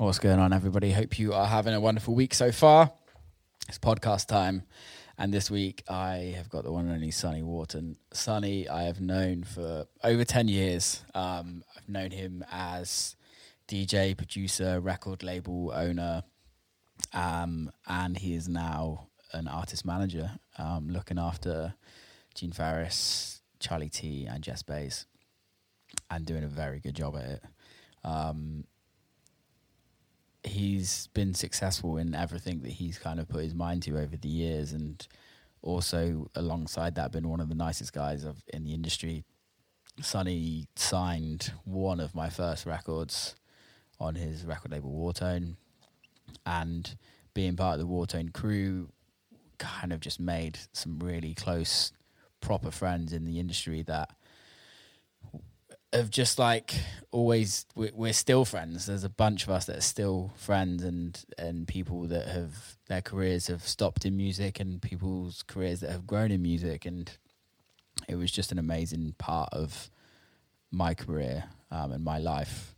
What's going on, everybody? Hope you are having a wonderful week so far. It's podcast time. And this week, I have got the one and only Sonny Wharton. Sonny, I have known for over 10 years. Um, I've known him as DJ, producer, record label owner, um, and he is now an artist manager, um, looking after Gene Farris, Charlie Tee, and Jess Bays, and doing a very good job at it. Um, he's been successful in everything that he's kind of put his mind to over the years, and also alongside that, been one of the nicest guys of in the industry. Sonny signed one of my first records on his record label Whartone, and being part of the Whartone crew kind of just made some really close, proper friends in the industry that have just like always we're still friends. There's a bunch of us that are still friends and and people that have their careers have stopped in music and people's careers that have grown in music. And it was just an amazing part of my career um, and my life.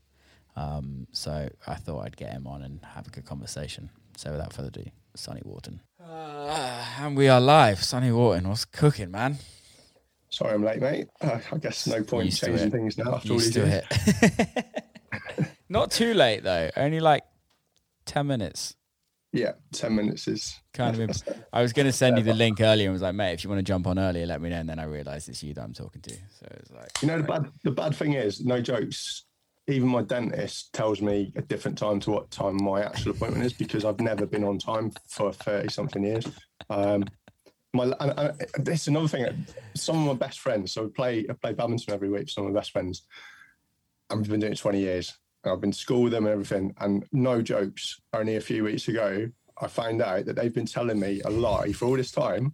Um, so I thought I'd get him on and have a good conversation. So without further ado Sonny Wharton. Uh, and we are live. Sonny Wharton what's cooking man Sorry, I'm late, mate. Uh, I guess no point Used changing things now after Used all these years. Not too late though. Only like ten minutes. Yeah, ten minutes is kind of. Imp- I was going to send you the link earlier and was like, mate, if you want to jump on earlier, let me know. And then I realised it's you that I'm talking to. So it's like, you know, the bad the bad thing is, no jokes. Even my dentist tells me a different time to what time my actual appointment is because I've never been on time for thirty something years. Um, my and, and uh, this is another thing. Uh, some of my best friends. So I play I play badminton every week. Some of my best friends. I've been doing it twenty years. I've been to school with them and everything. And no jokes. Only a few weeks ago, I found out that they've been telling me a lie for all this time.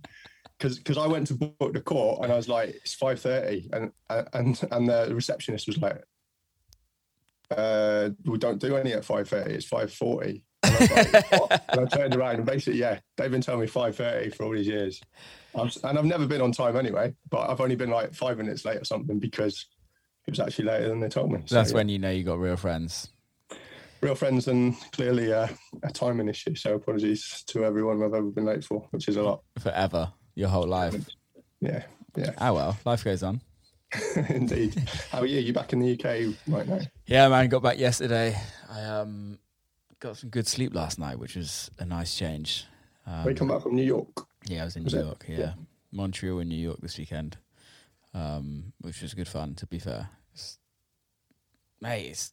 Because because I went to book the court and I was like, it's five thirty, and uh, and and the receptionist was like, uh, we don't do any at five thirty. It's five forty. And I, I turned around and basically, yeah, they've been telling me 5.30 for all these years. I'm, and I've never been on time anyway, but I've only been like five minutes late or something because it was actually later than they told me. So, That's yeah. when you know you got real friends. Real friends and clearly uh, a timing issue. So apologies to everyone I've ever been late for, which is a lot. Forever, your whole life. Yeah, yeah. Oh well, life goes on. Indeed. How are you? You back in the UK right now? Yeah, man. Got back yesterday. I um got some good sleep last night, which was a nice change. Um, we come back from New York. Yeah, I was in was New York. Yeah. yeah. Montreal and New York this weekend, um, which was good fun. To be fair, it's, mate, it's,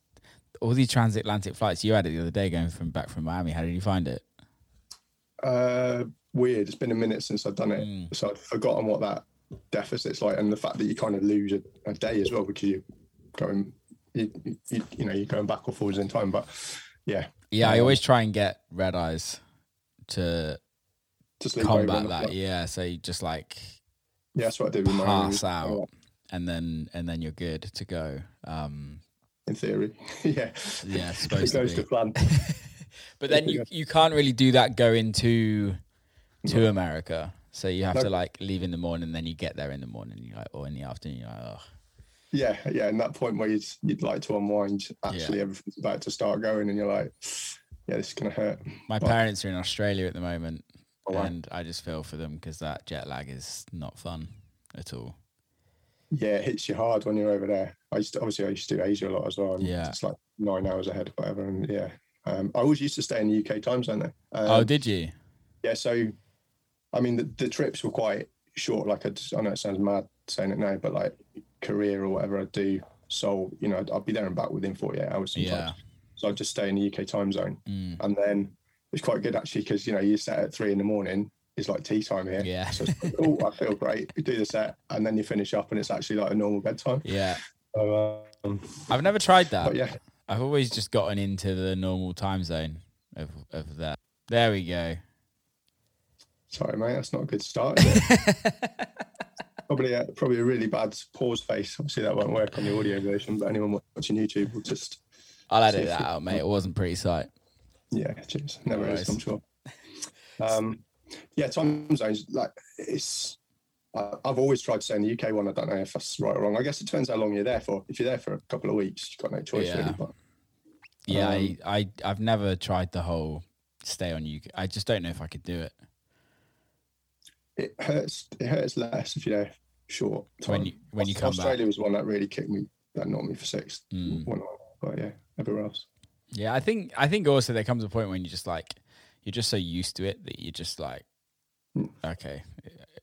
all these transatlantic flights you had it the other day going from back from Miami. How did you find it? Uh, weird. It's been a minute since I've done it, mm. so I've forgotten what that deficit's like, and the fact that you kind of lose a, a day as well because you're going, you, you, you know, you're going back or forwards in time. But yeah, yeah, I always try and get red eyes to just combat that. Yeah, so you just like yeah, that's what I do. With pass my out, and then and then you're good to go. Um, in theory, yeah, yeah, supposed it goes to, to plan. but then you you can't really do that going to to no. America. So you have no. to like leave in the morning, then you get there in the morning, you like, or in the afternoon, you're like, oh, yeah, yeah, and that point where you'd, you'd like to unwind, actually yeah. everything's about to start going, and you're like, yeah, this is gonna hurt. My but, parents are in Australia at the moment, oh, and I just feel for them because that jet lag is not fun at all. Yeah, it hits you hard when you're over there. I used to, obviously I used to do Asia a lot as well. yeah, it's like nine hours ahead, whatever. And yeah, um, I always used to stay in the UK time zone. There. Um, oh, did you? Yeah, so I mean, the, the trips were quite short. Like I, just, I know it sounds mad saying it now, but like career or whatever I do. So, you know, I'd be there and back within 48 hours sometimes. Yeah. So I'd just stay in the UK time zone. Mm. And then it's quite good actually because, you know, you set at three in the morning, it's like tea time here. Yeah. So oh, I feel great. You do the set and then you finish up and it's actually like a normal bedtime. Yeah. So, um, I've never tried that. yeah. I've always just gotten into the normal time zone of, of that. There we go. Sorry, mate. That's not a good start. probably a, probably a really bad pause face. Obviously, that won't work on the audio version, but anyone watching YouTube will just. I'll edit that out, mate. It wasn't pretty sight. Yeah, cheers. Never is, I'm sure. Um, yeah, time zones like it's. I've always tried to say in the UK one. I don't know if that's right or wrong. I guess it depends how long you're there for. If you're there for a couple of weeks, you've got no choice yeah. really. But Yeah, Um, I, I I've never tried the whole stay on UK. I just don't know if I could do it. It hurts. It hurts less if you're there short. When time. you when you Aus- come back. Australia was one that really kicked me, that knocked me for six. Mm. When I, but yeah, everywhere else. Yeah, I think I think also there comes a point when you just like you're just so used to it that you're just like, Mm. okay,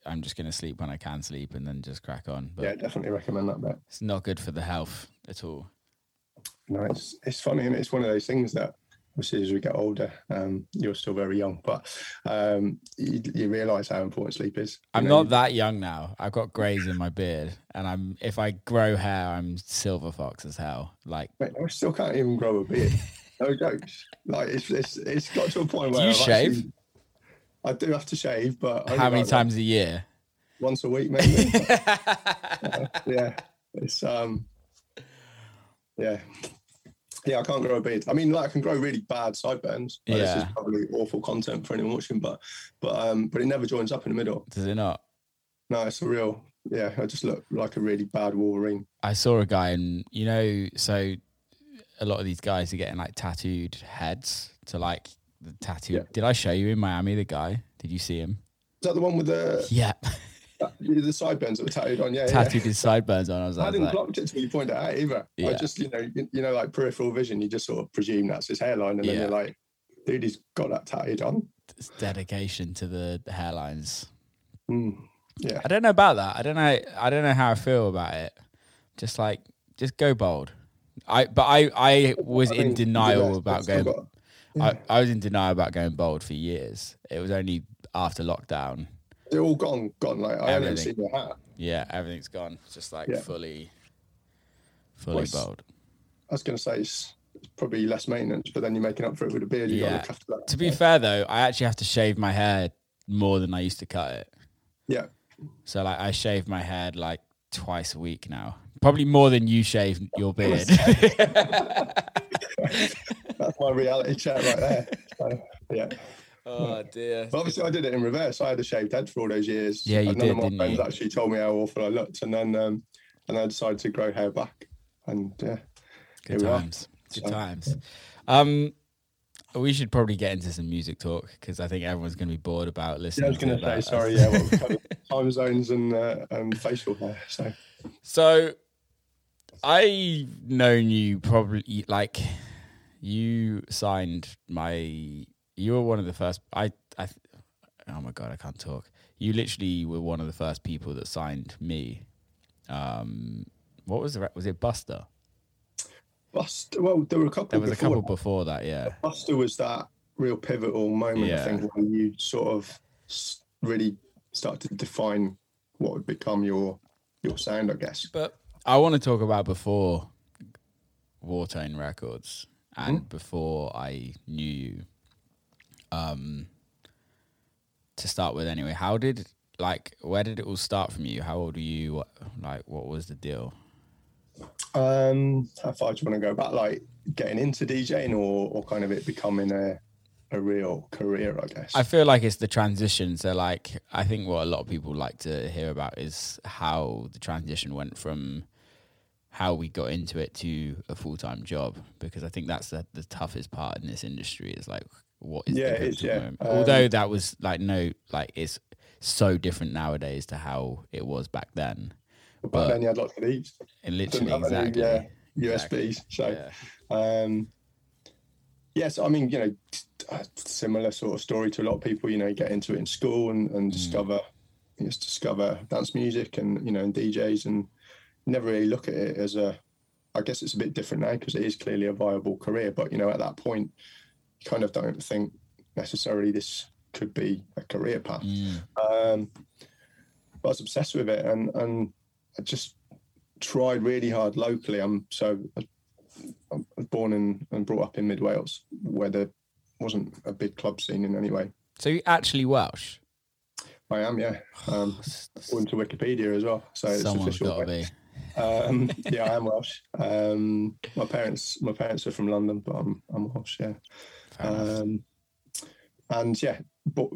I'm just gonna sleep when I can sleep and then just crack on. But yeah, definitely recommend that bet. it's not good for the health at all. No, it's it's funny and it's one of those things that obviously as we get older, um, you're still very young, but um, you, you realise how important sleep is. I'm know, not that young now. I've got greys in my beard, and I'm if I grow hair, I'm silver fox as hell. Like, Mate, I still can't even grow a beard. No jokes. Like it's it's it's got to a point Do where you I've shave? actually- I do have to shave, but how many like times a year? Once a week, maybe. Uh, yeah, it's um, yeah, yeah. I can't grow a beard. I mean, like I can grow really bad sideburns. Like, This is probably awful content for anyone watching, but but um, but it never joins up in the middle. Does it not? No, it's a real. Yeah, I just look like a really bad Wolverine. I saw a guy, and you know, so a lot of these guys are getting like tattooed heads to like the tattoo. Yeah. Did I show you in Miami the guy? Did you see him? Is that the one with the Yeah, the sideburns that were tattooed on? Yeah, yeah. tattooed his sideburns on. I was, I, I didn't like, clock it until you pointed out either. I just, you know, you, you know, like peripheral vision, you just sort of presume that's his hairline, and then you're like, dude, he's got that tattooed on. it's dedication to the hairlines. Mm, yeah, I don't know about that. I don't know. I don't know how I feel about it. Just like, just go bold. I, but I, I was I in mean, denial yeah, about going. got- I, I was in denial about going bold for years. It was only after lockdown. They're all gone, gone. Like I haven't seen your hat. Yeah, everything's gone. It's just like Yeah. fully, fully Well, bold. I was going to say it's, it's probably less maintenance, but then you're making up for it with a beard. You Yeah. look after that. To be fair though, I actually have to shave my hair more than I used to cut it. yeah, So like, I shave my head like twice a week now. Probably more than you shave your beard. that's my reality check right there. So, yeah, oh dear. but obviously I did it in reverse. I had a shaved head for all those years. Yeah, you and none did, of my didn't friends you? actually told me how awful I looked, and then um, and I decided to grow hair back, and yeah, Good Here we are. times. Good So- times. Um, we should probably get into some music talk because I think everyone's going to be bored about Yeah, listening. I was going to to say sorry. us. Yeah, well, time zones and uh, and facial hair. So So, I known you probably like you signed my. You were one of the first. I. I. Oh my god, I can't talk. You literally were one of the first people that signed me. Um, what was the? Was it Buster? Buster. Well, there were a couple. There was a couple before that. Yeah. Buster was that real pivotal moment. Yeah. I think when you sort of really started to define what would become your your sound. I guess. But I want to talk about before Whartone Records and Hmm? before I knew you. Um, to start with, anyway, how did like where did it all start from you? How old were you? What, like, what was the deal? Um, how far do you want to go back? Like getting into DJing, or or kind of it becoming a a real career? I guess. I feel like it's the transition. So, like, I think what a lot of people like to hear about is how the transition went from how we got into it to a full time job. Because I think that's the, the toughest part in this industry is like, what is Yeah, pivotal yeah. moment? Um, Although that was like, no, like, it's so different nowadays to how it was back then. but but- then you had lots of these. Literally, have any, yeah, Exactly. USBs. So. Yeah. Um, yes, I mean, you know, a similar sort of story to a lot of people. You know, you get into it in school and, and Mm. discover, you just discover dance music and you know, and DJs, and never really look at it as a. I guess it's a bit different now because it is clearly a viable career. But you know, at that point, kind of don't think necessarily this could be a career path. Mm. Um, but I was obsessed with it, and and I just tried really hard locally. I'm so I I was born in, and brought up in Mid Wales, where there wasn't a big club scene in any way. So you're actually Welsh? I am, yeah. Um, according to Wikipedia as well, so it's Someone's official. got to be. Um, yeah, I am Welsh. Um, my parents, my parents are from London, but I'm I'm Welsh. Yeah. Um, and yeah, but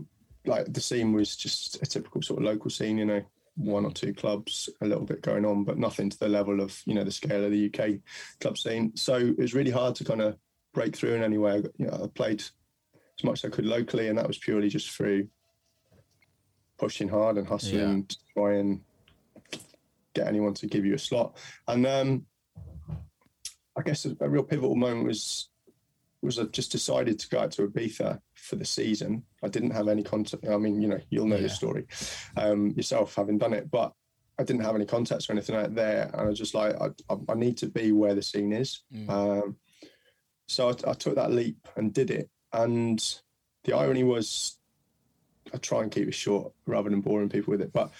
like the scene was just a typical sort of local scene, you know, one or two clubs, a little bit going on, but nothing to the level of, you know, the scale of the UK club scene. So it was really hard to kind of break through in any way. You know, I played as much as I could locally, and that was purely just through pushing hard and hustling yeah. to try and get anyone to give you a slot. And um, I guess a, a real pivotal moment was was I've just decided to go out to Ibiza for the season. I didn't have any contact. I mean, you know, you'll know yeah. the story um, yourself, having done it, but I didn't have any contacts or anything out there. And I was just like, I, I need to be where the scene is. Mm. Um, so I, I, took that leap and did it. And the irony was, I try and keep it short rather than boring people with it. But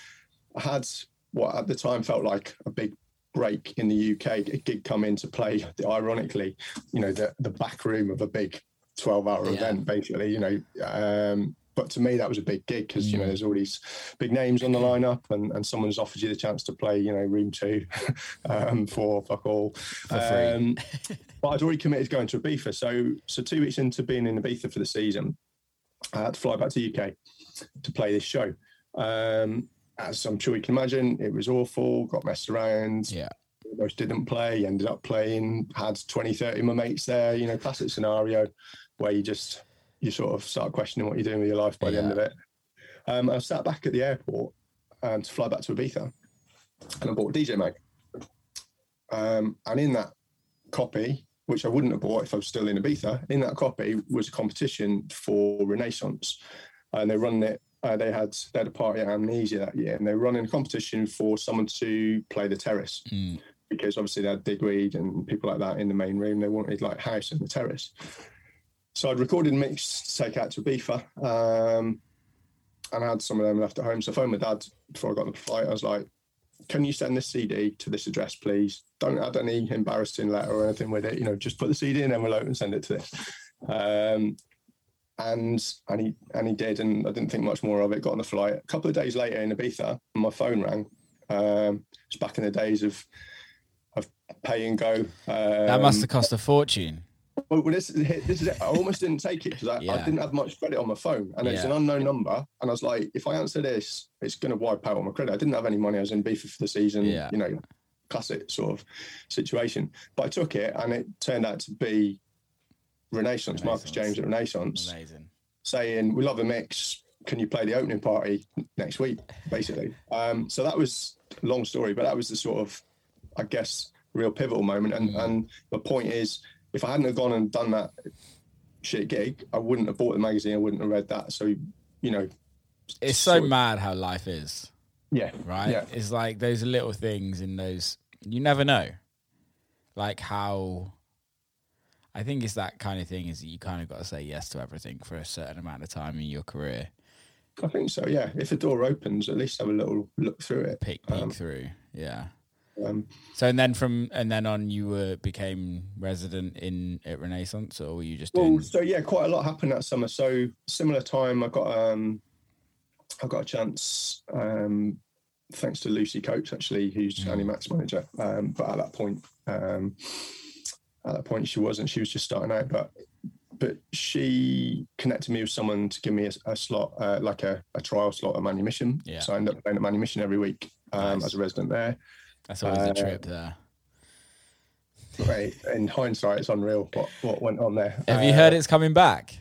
I had what at the time felt like a big break in the UK, a gig come into play. Ironically, you know, the the back room of a big twelve hour yeah. event, basically. You know, um, but to me that was a big gig because you know mm. there's all these big names on the lineup, and, and someone's offered you the chance to play, you know, room two um, for fuck all. For um, but I'd already committed going to Ibiza, so so two weeks into being in Ibiza for the season, I had to fly back to the UK to play this show. Um, as I'm sure you can imagine, it was awful, got messed around. Yeah. Most didn't play, ended up playing, had 20, 30 of my mates there, you know, classic scenario where you just, you sort of start questioning what you're doing with your life by yeah. the end of it. Um, I sat back at the airport and to fly back to Ibiza and I bought a DJ mag. Um, and in that copy, which I wouldn't have bought if I was still in Ibiza, in that copy was a competition for Renaissance. And they run it uh, they had they had a party at Amnesia that year, and they were running a competition for someone to play the terrace mm. because obviously they had Digweed and people like that in the main room. They wanted like house in the terrace. So I'd recorded mix to take out to Ibiza, um, and I had some of them left at home. So I phoned my dad before I got on the flight. I was like, "Can you send this CD to this address, please? Don't add any embarrassing letter or anything with it. You know, just put the CD in an envelope and send it to this." Um, and and he and he did, and I didn't think much more of it. Got on the flight. A couple of days later in Ibiza, my phone rang. Um, it's back in the days of of pay and go. Um, that must have cost a fortune. Well, this, this is it. I almost didn't take it because I, yeah. I, didn't have much credit on my phone, and it's yeah. an unknown number. And I was like, if I answer this, it's going to wipe out all my credit. I didn't have any money. I was in Ibiza for the season. Yeah. You know, classic sort of situation. But I took it, and it turned out to be Renaissance, Renaissance. Marcus James at Renaissance, Amazing. saying, "We love the mix. Can you play the opening party next week?" Basically, um, so that was long story, but that was the sort of, I guess, real pivotal moment. And mm. and the point is, if I hadn't have gone and done that shit gig, I wouldn't have bought the magazine. I wouldn't have read that. So you know, it's so mad how life is. Yeah. Right. Yeah. It's like those little things in those. You never know, like how I think it's that kind of thing is that you kind of got to say yes to everything for a certain amount of time in your career. I think so. Yeah, if a door opens, at least have a little look through it. Peek, peek um, through. Yeah. Um, so and then from and then on, you were became resident in at Renaissance, or were you just? Doing... Well, so yeah, quite a lot happened that summer. So similar time, I got um, I got a chance um, thanks to Lucy Coates actually, who's mm. Annie Mac's manager. Um, but at that point, um, at that point she wasn't. She was just starting out but but she connected me with someone to give me a, a slot uh, like a, a, trial slot at Manumission yeah. so I ended up playing at Manumission every week um, nice. as a resident there. That's always uh, a trip there. Right in hindsight it's unreal what what went on there. Have uh, you heard it's coming back?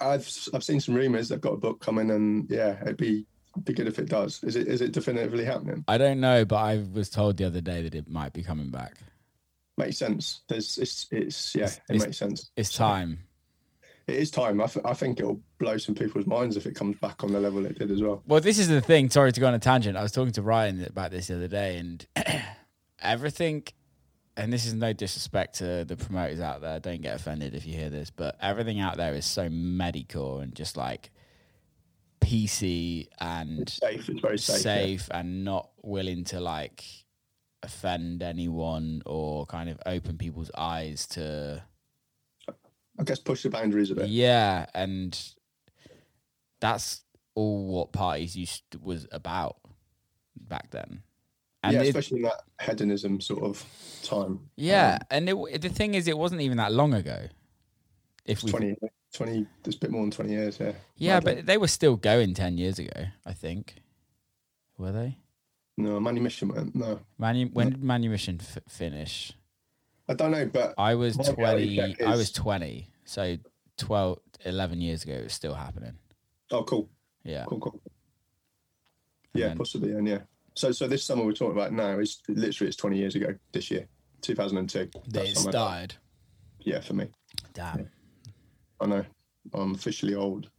I've I've seen some rumors. They've got a book coming and yeah it'd be be good if it does. Is it is it definitively happening? I don't know, but I was told the other day that it might be coming back makes sense. There's, it's, it's yeah, it it's, makes sense. It's time. It is time. I, th- I think it'll blow some people's minds if it comes back on the level it did as well. Well, this is the thing. Sorry to go on a tangent. I was talking to Ryan about this the other day, and everything. And this is no disrespect to the promoters out there. Don't get offended if you hear this, but everything out there is so medical and just like PC and it's safe. It's very safe, safe yeah. and not willing to like offend anyone or kind of open people's eyes to I guess push the boundaries a bit. Yeah, and that's all what parties used to, was about back then. And yeah, especially in that hedonism sort of time. Yeah, um, and it, the thing is, it wasn't even that long ago. If we 20, 20, there's a bit more than twenty years. Yeah. Yeah, but they were still going ten years ago. I think. Were they? No, Manumission went. No. Manu, when did Manumission f- finish? I don't know, but I was My reality 20. I is- was 20. So 12, 11 years ago, it was still happening. oh, cool, Yeah. cool, cool. Yeah, then- possibly, and yeah. So, so this summer we're talking about now is literally it's 20 years ago. This year, 2002. That That it summer. started. Yeah, for me, Damn. I know I'm officially old.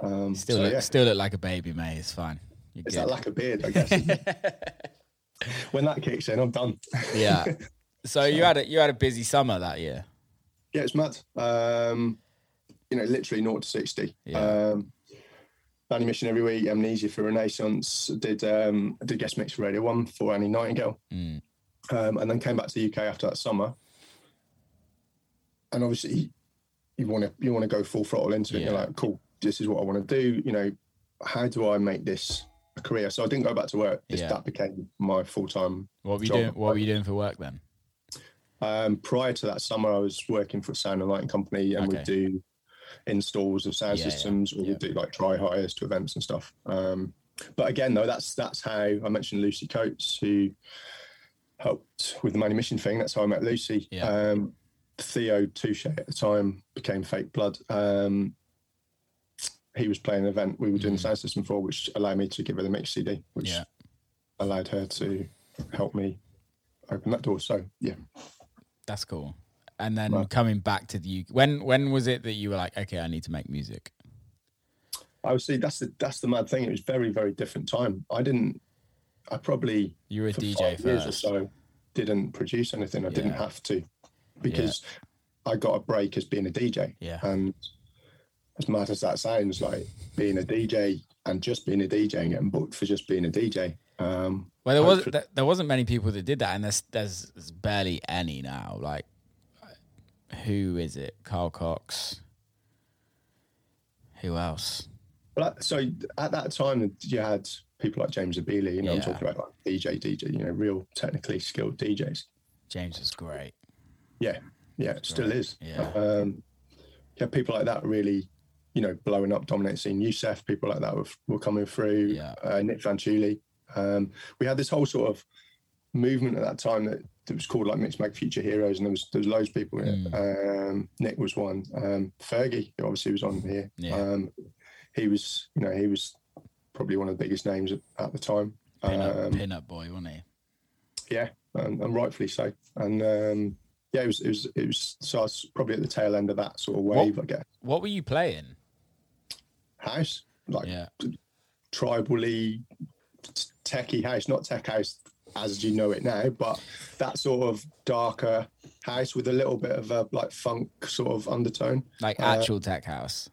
Um, Still, so, look, yeah, still look like a baby, mate. It's fine. You're it's good. that lack of beard, I guess. when that kicks in, I'm done. yeah. So you had a you had a busy summer that year. Yeah, it's mad. Um, you know, literally 0 to 60. Yeah. Um, Mission every week, Amnesia for Renaissance, did um, did guest mix for Radio 1 for Annie Nightingale, Mm. um, and then came back to the UK after that summer. And obviously, you want to you want to go full throttle into it. You're like, cool, this is what I want to do. You know, how do I make this a career? So I didn't go back to work. This, Yeah. That became my full time What were you Job. doing? What were you doing for work then? Um, prior to that summer, I was working for a sound and lighting company, and Okay. we'd do installs of sound Yeah, yeah, systems, or yeah. we'd do like try hires to events and stuff. Um, but again, though, that's that's how I mentioned Lucy Coates, who helped with the Manumission thing. That's how I met Lucy. Um, Theo Touche at the time became Fake Blood. Um, he was playing an event we were doing the mm. sound system for, which allowed me to give her the mix CD, which Yeah. allowed her to help me open that door. So yeah. That's cool. And then Right. coming back to the UK, when when was it that you were like, okay, I need to make music? I would see that's the that's the mad thing. It was very very different time. I didn't. I probably You were a for DJ five years or first. so didn't produce anything. I didn't have to because I got a break as being a DJ. Yeah. And as mad as that sounds, like being a DJ and just being a DJ and getting booked for just being a DJ. Um, Well, there was there, wasn't many people that did that, and there's there's, there's barely any now. Like, who is it? Carl Cox. Who else? Well, so at that time, you had people like James Zabiela. You know, I'm talking about like DJ, DJ. You know, real technically skilled DJs. James was great. Yeah, yeah, still Right, is. yeah. Um, yeah, people like that really, you know, blowing up, dominating scene. Yousef, people like that were, were coming through. Yeah. Uh, Nic Fanciulli. Um, we had this whole sort of movement at that time that, that was called like Mixmag Future Heroes, and there was there was loads of people in it. Um, Nick was one. Um, Fergie, who obviously was on here. Yeah. Um, he was, you know, he was probably one of the biggest names at, at the time. Pin up, Um, pin up boy, wasn't he? yeah, and, and rightfully so. And um, yeah, it was it was it was so I was probably at the tail end of that sort of wave, I guess. What were you playing? House, like Yeah, tribally techie house, not tech house as you know it now, but that sort of darker house with a little bit of a like funk sort of undertone. like Uh, actual tech house.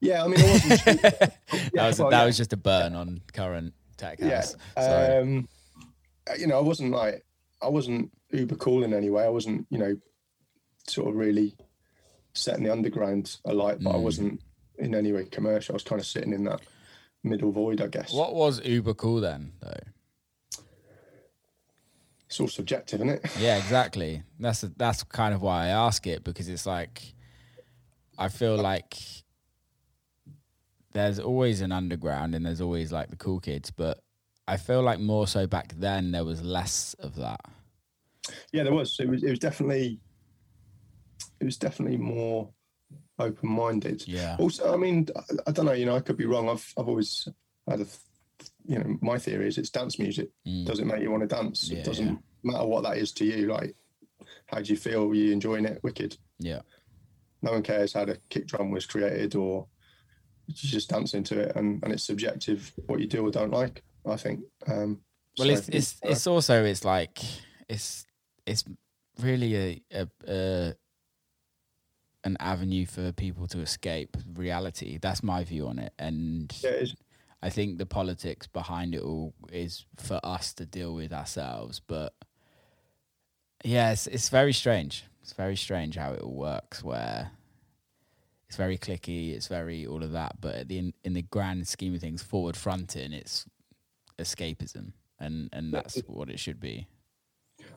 Yeah, I mean, it wasn't. too- that was well, that yeah. was just a burn on current tech yeah. house. Sorry. Um, you know, I wasn't like I wasn't uber cool in any way. I wasn't, you know, sort of really setting the underground alight, but I Mm. wasn't in any way commercial. I was kind of sitting in that middle void, I guess. what was Uber cool then, though? It's all subjective, isn't it? Yeah, exactly. That's that's kind of why I ask it because it's like I feel uh, like there's always an underground and there's always like the cool kids, but I feel like more so back then there was less of that. Yeah, there was. It was. It was definitely. It was definitely more open-minded. Yeah. Also, I mean, I, I don't know. You know, I could be wrong. I've I've always had a, you know, my theory is it's dance music. Mm. Does it make you want to dance? Yeah, it doesn't matter what that is to you. Like, how do you feel? Are you enjoying it? Wicked. Yeah. No one cares how the kick drum was created or you just dance into it, and and it's subjective what you do or don't like. I think. Um, Well, so, it's it's uh, it's also it's like it's it's really a, a, a an avenue for people to escape reality. That's my view on it, and yeah, I think the politics behind it all is for us to deal with ourselves. But yeah, it's, it's very strange. It's very strange how it all works. Where it's very clicky, it's very all of that. But at the in, in the grand scheme of things, forward fronting, it's escapism, and and that's what it should be.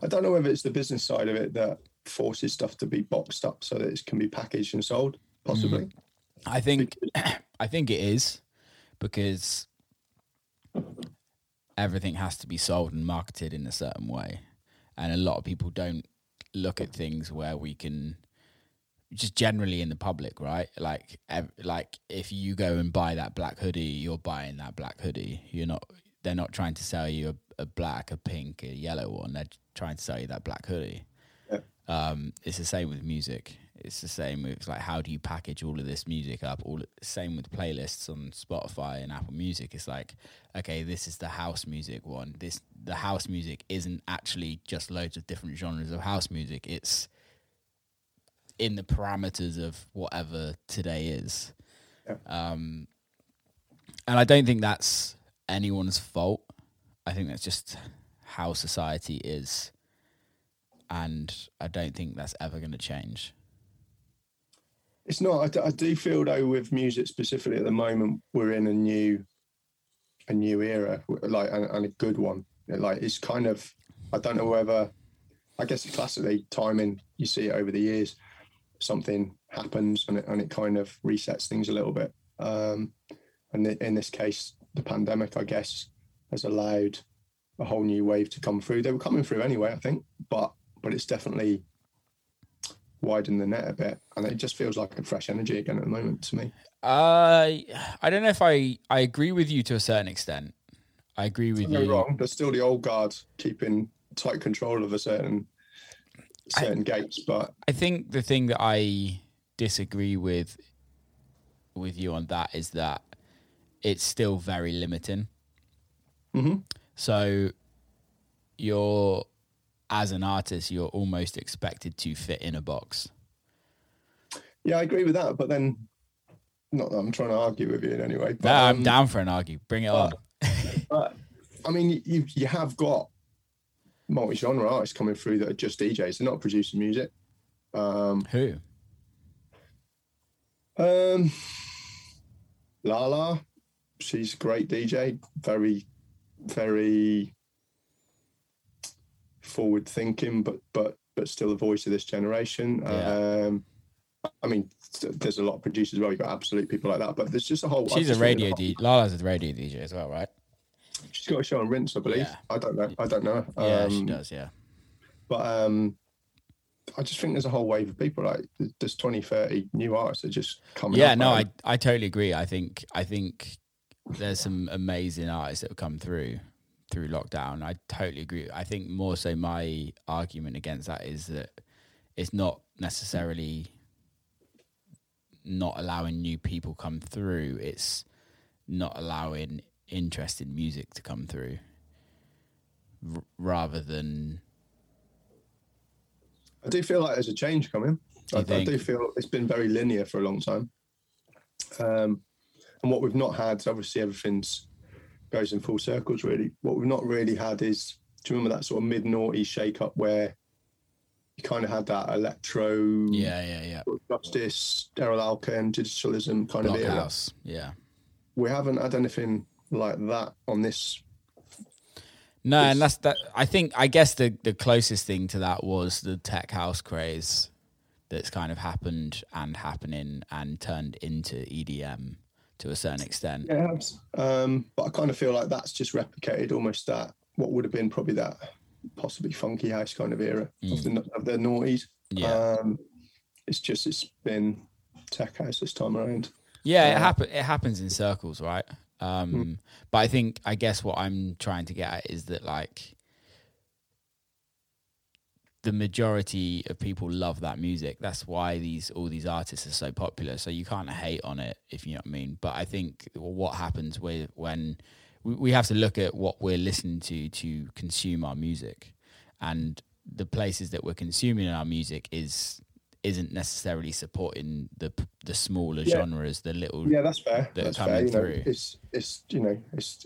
I don't know whether it's the business side of it that forces stuff to be boxed up so that it can be packaged and sold. Mm. Possibly. I think I think it is because everything has to be sold and marketed in a certain way. and a lot of people don't look at things where we can just generally in the public, right? Like, ev- like if you go and buy that black hoodie, you're buying that black hoodie. You're not. They're not trying to sell you a, a black, a pink, a yellow one. They're trying to sell you that black hoodie. Um, it's the same with music. It's the same with like how do you package all of this music up? All same with playlists on Spotify and Apple Music. It's like okay, this is the house music one. This the house music isn't actually just loads of different genres of house music. It's in the parameters of whatever today is. Yeah. Um, and I don't think that's anyone's fault. I think that's just how society is. And I don't think that's ever going to change. It's not. I do feel though with music specifically at the moment, we're in a new, a new era, like and, and a good one. Like it's kind of. I don't know whether. I guess classically timing. You see it over the years. Something happens and it, and it kind of resets things a little bit. Um, and in this case, the pandemic, I guess, has allowed a whole new wave to come through. They were coming through anyway, I think, but but it's definitely widened the net a bit, and it just feels like a fresh energy again at the moment to me. Uh, I don't know if I I agree with you to a certain extent. I agree with No you. wrong. There's still the old guard keeping tight control of a certain certain gates, but I think the thing that I disagree with with you on that is that it's still very limiting. Mhm. So you're as an artist, you're almost expected to fit in a box. yeah, I agree with that. But then, not that I'm trying to argue with you in any way. But, No, I'm um, down for an argue. Bring it on. But I mean, you you have got multi-genre artists coming through that are just DJs. They're not producing music. Um, Who? Um, Lala, she's a great DJ. Very, very forward thinking, but but but still the voice of this generation. Yeah. Um, I mean, there's a lot of producers as well. You've got absolute people like that, but there's just a whole. She's a radio DJ. Lala's a radio DJ as well, right? She's got a show on Rinse, I believe. Yeah. I don't know. I don't know. yeah, Um, she does. Yeah. But um, I just think there's a whole wave of people like there's 20, 30 new artists that just coming. Yeah, up, no, I. I totally agree. I think I think there's some amazing artists that have come through through lockdown. I totally agree. I think more so my argument against that is that it's not necessarily not allowing new people come through. It's not allowing interested music to come through r- rather than I do feel like there's a change coming. I, I do feel it's been very linear for a long time. Um, and what we've not had, obviously, everything's goes in full circles. Really, what we've not really had is, do you remember that sort of mid noughties shake up where you kind of had that electro, yeah, yeah, yeah. justice, Erol Alkan, digitalism kind of era. Blockhouse. Yeah. We haven't had anything like that on this. No, It's- and that's that. I think I guess the the closest thing to that was the tech house craze that's kind of happened and happening and turned into EDM to a certain extent. Yeah, it. Um, but I kind of feel like that's just replicated almost that what would have been probably that possibly funky house kind of era of the of the noughties. Yeah, Um, it's just it's been tech house this time around. yeah, it uh, happen. It happens in circles, right? Um, Hmm. But I think I guess what I'm trying to get at is that like the majority of people love that music. That's why these all these artists are so popular. So you can't hate on it if you know what I mean. But I think what happens with when we, we have to look at what we're listening to to consume our music, and the places that we're consuming our music is isn't necessarily supporting the the smaller Yeah. genres, the little Yeah, that's fair. That That's coming fair. You know, through. it's it's you know it's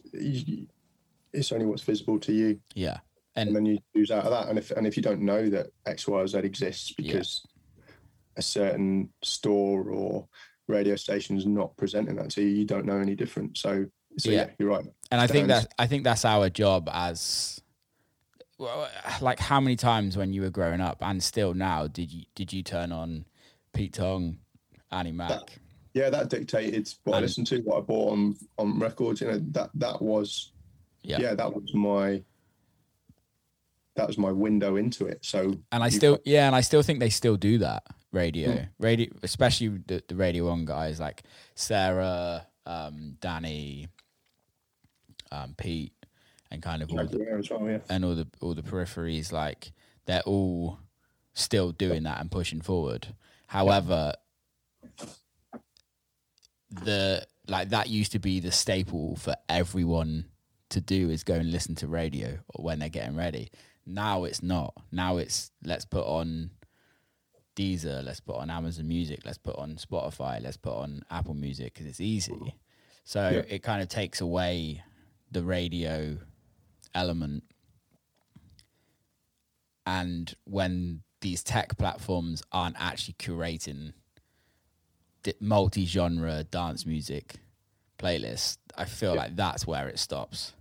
it's only what's visible to you, yeah. And And then you choose out of that. And if and if you don't know that X, Y, or Z exists because a certain store or radio station is not presenting that to you, you don't know any different. So so Yeah. yeah, you're right. and I think that I think that's our job as well, like how many times when you were growing up and still now did you did you turn on Pete Tong, Annie Mac? yeah, that dictated what I listened to, what I bought on on records. You know, that that was Yeah. yeah, that was my that was my window into it. So And I still, yeah, and I still think they still do that radio, Mm. radio, especially the, the Radio One guys like Sarah, um, Danny, um, Pete, and kind of all the, well, yeah. and all the all the peripheries. Like they're all still doing that and pushing forward. However, the like that used to be the staple for everyone to do is go and listen to radio when they're getting ready. Now it's not. Now it's let's put on Deezer, let's put on Amazon Music, let's put on Spotify, let's put on Apple Music because it's easy. So Yeah. it kind of takes away the radio element. And when these tech platforms aren't actually curating multi-genre dance music playlists, I feel Yeah. like that's where it stops.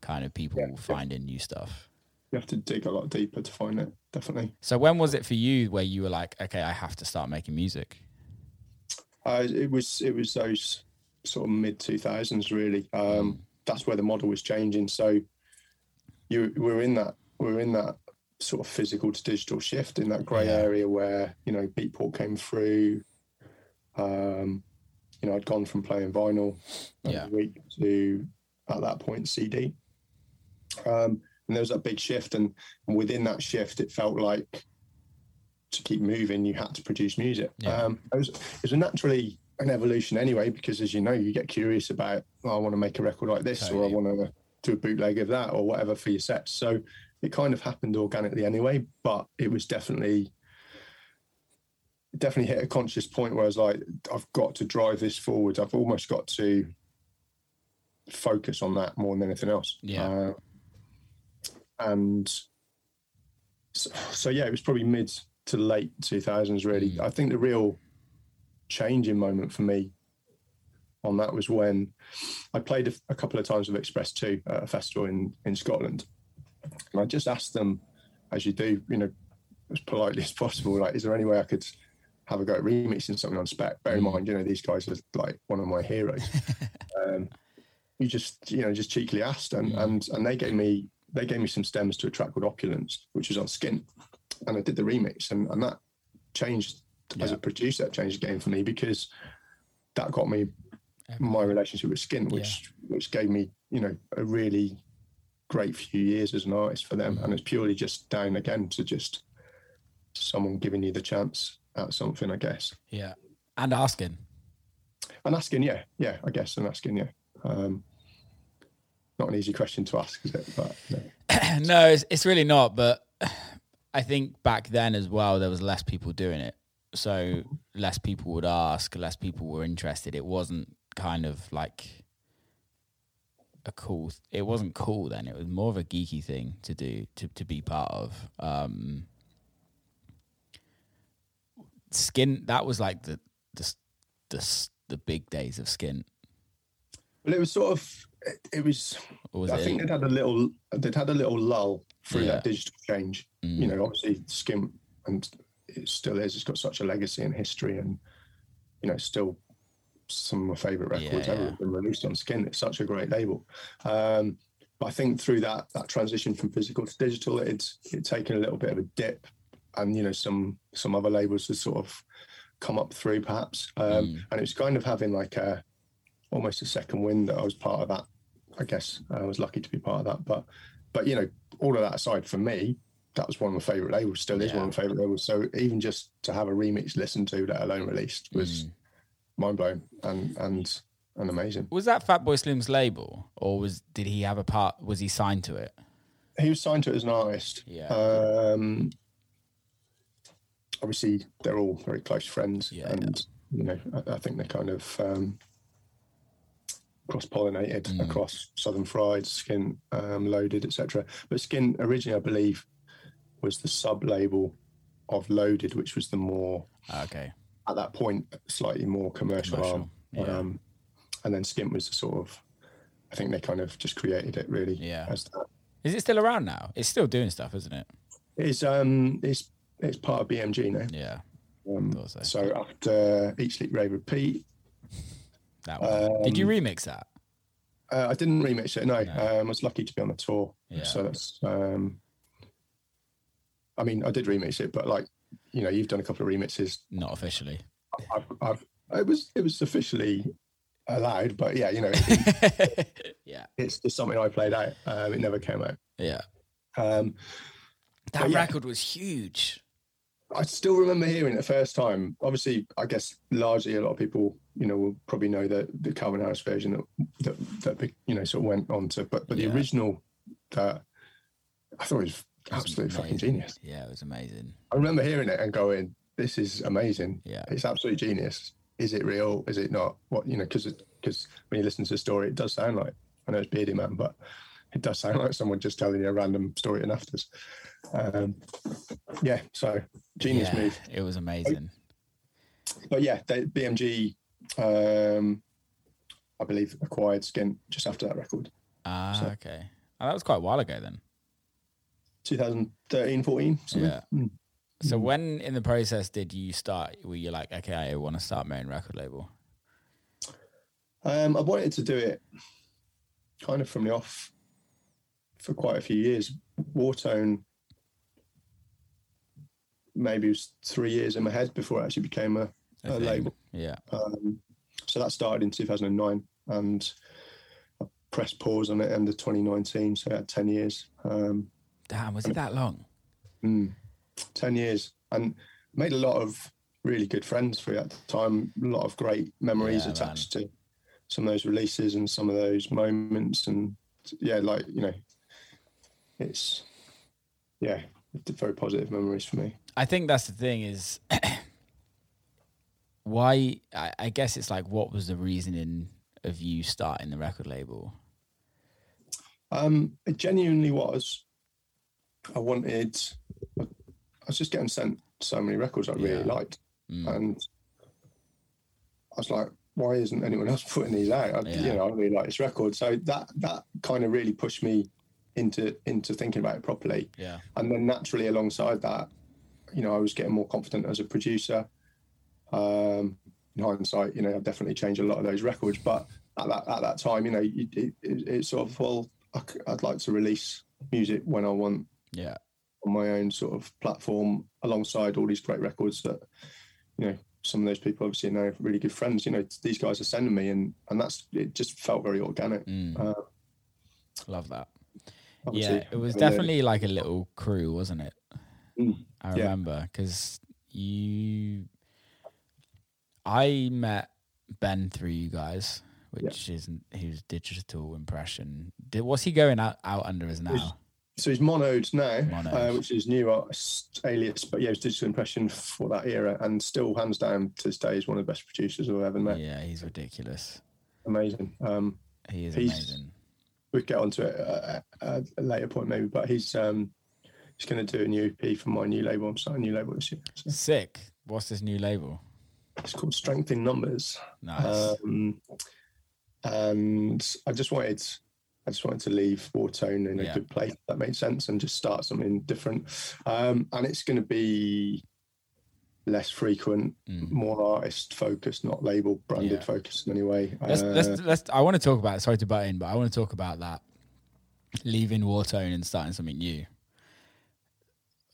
Kind of people Yeah. finding new stuff. You have to dig a lot deeper to find it, definitely. So when was it for you where you were like, okay, I have to start making music? Uh, it was it was those sort of mid two thousands really. Um, That's where the model was changing. So you we're in that we're in that sort of physical to digital shift in that grey Yeah. area where you know Beatport came through. Um, you know, I'd gone from playing vinyl every Yeah. week to at that point CD. Um, and there was that big shift, and, and within that shift, it felt like to keep moving, you had to produce music. Yeah. Um, it was it was naturally an evolution anyway, because as you know, you get curious about, oh, I want to make a record like this, or I want to do a bootleg of that, or whatever for your sets. So it kind of happened organically anyway, but it was definitely definitely hit a conscious point where I was like, I've got to drive this forward. I've almost got to focus on that more than anything else. Yeah. Uh, and so, so yeah, it was probably mid to late 2000s really. Mm. I think the real changing moment for me on that was when I played a, a couple of times with X-Press 2 at a festival in, in Scotland. And I just asked them, as you do, you know, as politely as possible, like, is there any way I could have a go at remixing something on spec? Bear in Mm. mind, you know, these guys are like one of my heroes. um, you just, you know, just cheekily asked, and Mm. and and they gave me they gave me some stems to a track called Opulence, which was on Skint, and I did the remix, and and that changed as Yeah. a producer. That changed the game for me because that got me my relationship with Skint, which which gave me you know a really great few years as an artist for them, and it's purely just down again to just someone giving you the chance at something, I guess. Yeah. And asking. And asking, yeah, yeah, I guess, and asking, yeah. Um, not an easy question to ask, is it? But no. no, it's, it's really not. But I think back then as well, there was less people doing it. So less people would ask, less people were interested. It wasn't kind of like a cool, it wasn't cool then. It was more of a geeky thing to do, to, to be part of. Um, Skint, that was like the, the, the, the big days of Skint. Well, it was sort of, it, it was. Was I it? think they'd had a little, they'd had a little lull through Yeah. that digital change. Mm. You know, obviously, Skint, and it still is. It's got such a legacy and history, and you know, still some of my favorite records Yeah, ever yeah. have been released on Skint. It's such a great label. Um, but I think through that that transition from physical to digital, it's it's taken a little bit of a dip, and you know, some some other labels have sort of come up through perhaps, um, Mm. and it was kind of having like a almost a second wind that I was part of that. I guess I was lucky to be part of that, but but you know, all of that aside, for me, that was one of my favorite labels. Still is one of my favorite labels. So even just to have a remix listened to, let alone released, was Mm. mind blowing and and and amazing. Was that Fatboy Slim's label, or was did he have a part? Was he signed to it? He was signed to it as an artist. Yeah. Um, obviously, they're all very close friends, Yeah, and you know, I, I think they're kind of um, cross pollinated Mm. across Southern Fried, Skint, um, Loaded, etc. But Skin originally, I believe, was the sub label of Loaded, which was the more Okay. at that point slightly more commercial, Commercial, arm. yeah. Um, and then Skint was the sort of, I think they kind of just created it really. Yeah. Is it still around now? It's still doing stuff, isn't it? It's um it's it's part of BMG now. Yeah. Um, so. so after Eat Sleep Rave Repeat, That one. Did you Um, remix that? uh, I didn't remix it. No, No. Um, I was lucky to be on the tour. Yeah. So that's um, I mean, I did remix it, but like, you know, you've done a couple of remixes. Not officially. I've, I've it was it was officially allowed, but yeah, you know, yeah. it's just something I played out. Um, it never came out. Yeah. Um, That yeah. record was huge. I still remember hearing it the first time. Obviously, I guess largely a lot of people, you know, will probably know the the Calvin Harris version that that, that you know sort of went on to, but but Yeah. the original that I thought was It was absolutely fucking genius. Yeah, it was amazing. I remember hearing it and going, "This is amazing. Yeah. It's absolutely genius. Is it real? Is it not? What you know? Because because when you listen to the story, it does sound like I know it's Beardyman, but it does sound like someone just telling you a random story and afters. Um, yeah, so genius yeah, move. It was amazing. But yeah, they, BMG, um, I believe, acquired Skint just after that record, Ah, So- okay. Oh, that was quite a while ago then. 2013, 14. something. Yeah. Mm. So Mhm. when in the process did you start? Were you like, okay, I want to start my own record label? Um, I wanted to do it kind of from the off for quite a few years. Whartone maybe was three years in my head before it actually became a, a label. Yeah. Um, so that started in 2009 and I pressed pause on it end of 2019. So I had 10 years. Um, Damn, was it that long? mm, 10 years and made a lot of really good friends for at the time. A lot of great memories Yeah, attached to some of those releases and some of those moments. And yeah, like, you know, it's, yeah, very positive memories for me. I think that's the thing is why I, I guess it's like what was the reasoning of you starting the record label? Um, it genuinely was. I wanted. I was just getting sent so many records I really Yeah. liked, Mm. and I was like, "Why isn't anyone else putting these out?" I, Yeah. You know, I really like this record, so that that kind of really pushed me into into thinking about it properly. Yeah. And then naturally, alongside that, you know, I was getting more confident as a producer. Um, in hindsight, you know, I've definitely changed a lot of those records, but at that at that time, you know, it, it, it, it's sort of well, I'd like to release music when I want Yeah. on my own sort of platform, alongside all these great records that, you know, some of those people obviously know really good friends. You know, these guys are sending me, and and that's it. Just felt very organic. Mm. Uh, Love that. obviously, yeah, it was definitely like a little crew, wasn't it? Mm, I yeah. remember because you, I met Ben through you guys, which isn't his digital impression. Did, what's he going out, out under as now? So he's monoed now. Uh, which is new artist alias, but yeah, was digital impression for that era, and still hands down to this day is one of the best producers I've ever met. Yeah, he's ridiculous. Amazing. Um, He is He's- amazing. we'll get onto it at, at a later point maybe, but he's um, he's going to do a new EP for my new label. I'm starting a new label this year. So Sick. What's this new label? It's called Strength in Numbers. Nice. Um, and I just wanted, I just wanted to leave Whartone in a Yeah. good place. That made sense, and just start something different. Um, and it's going to be less frequent, Mm. more artist focused, not label branded Yeah. focused in any way. Let's, Uh, let's, let's, I want to talk about, sorry to butt in, but I want to talk about that. Leaving Whartone and starting something new.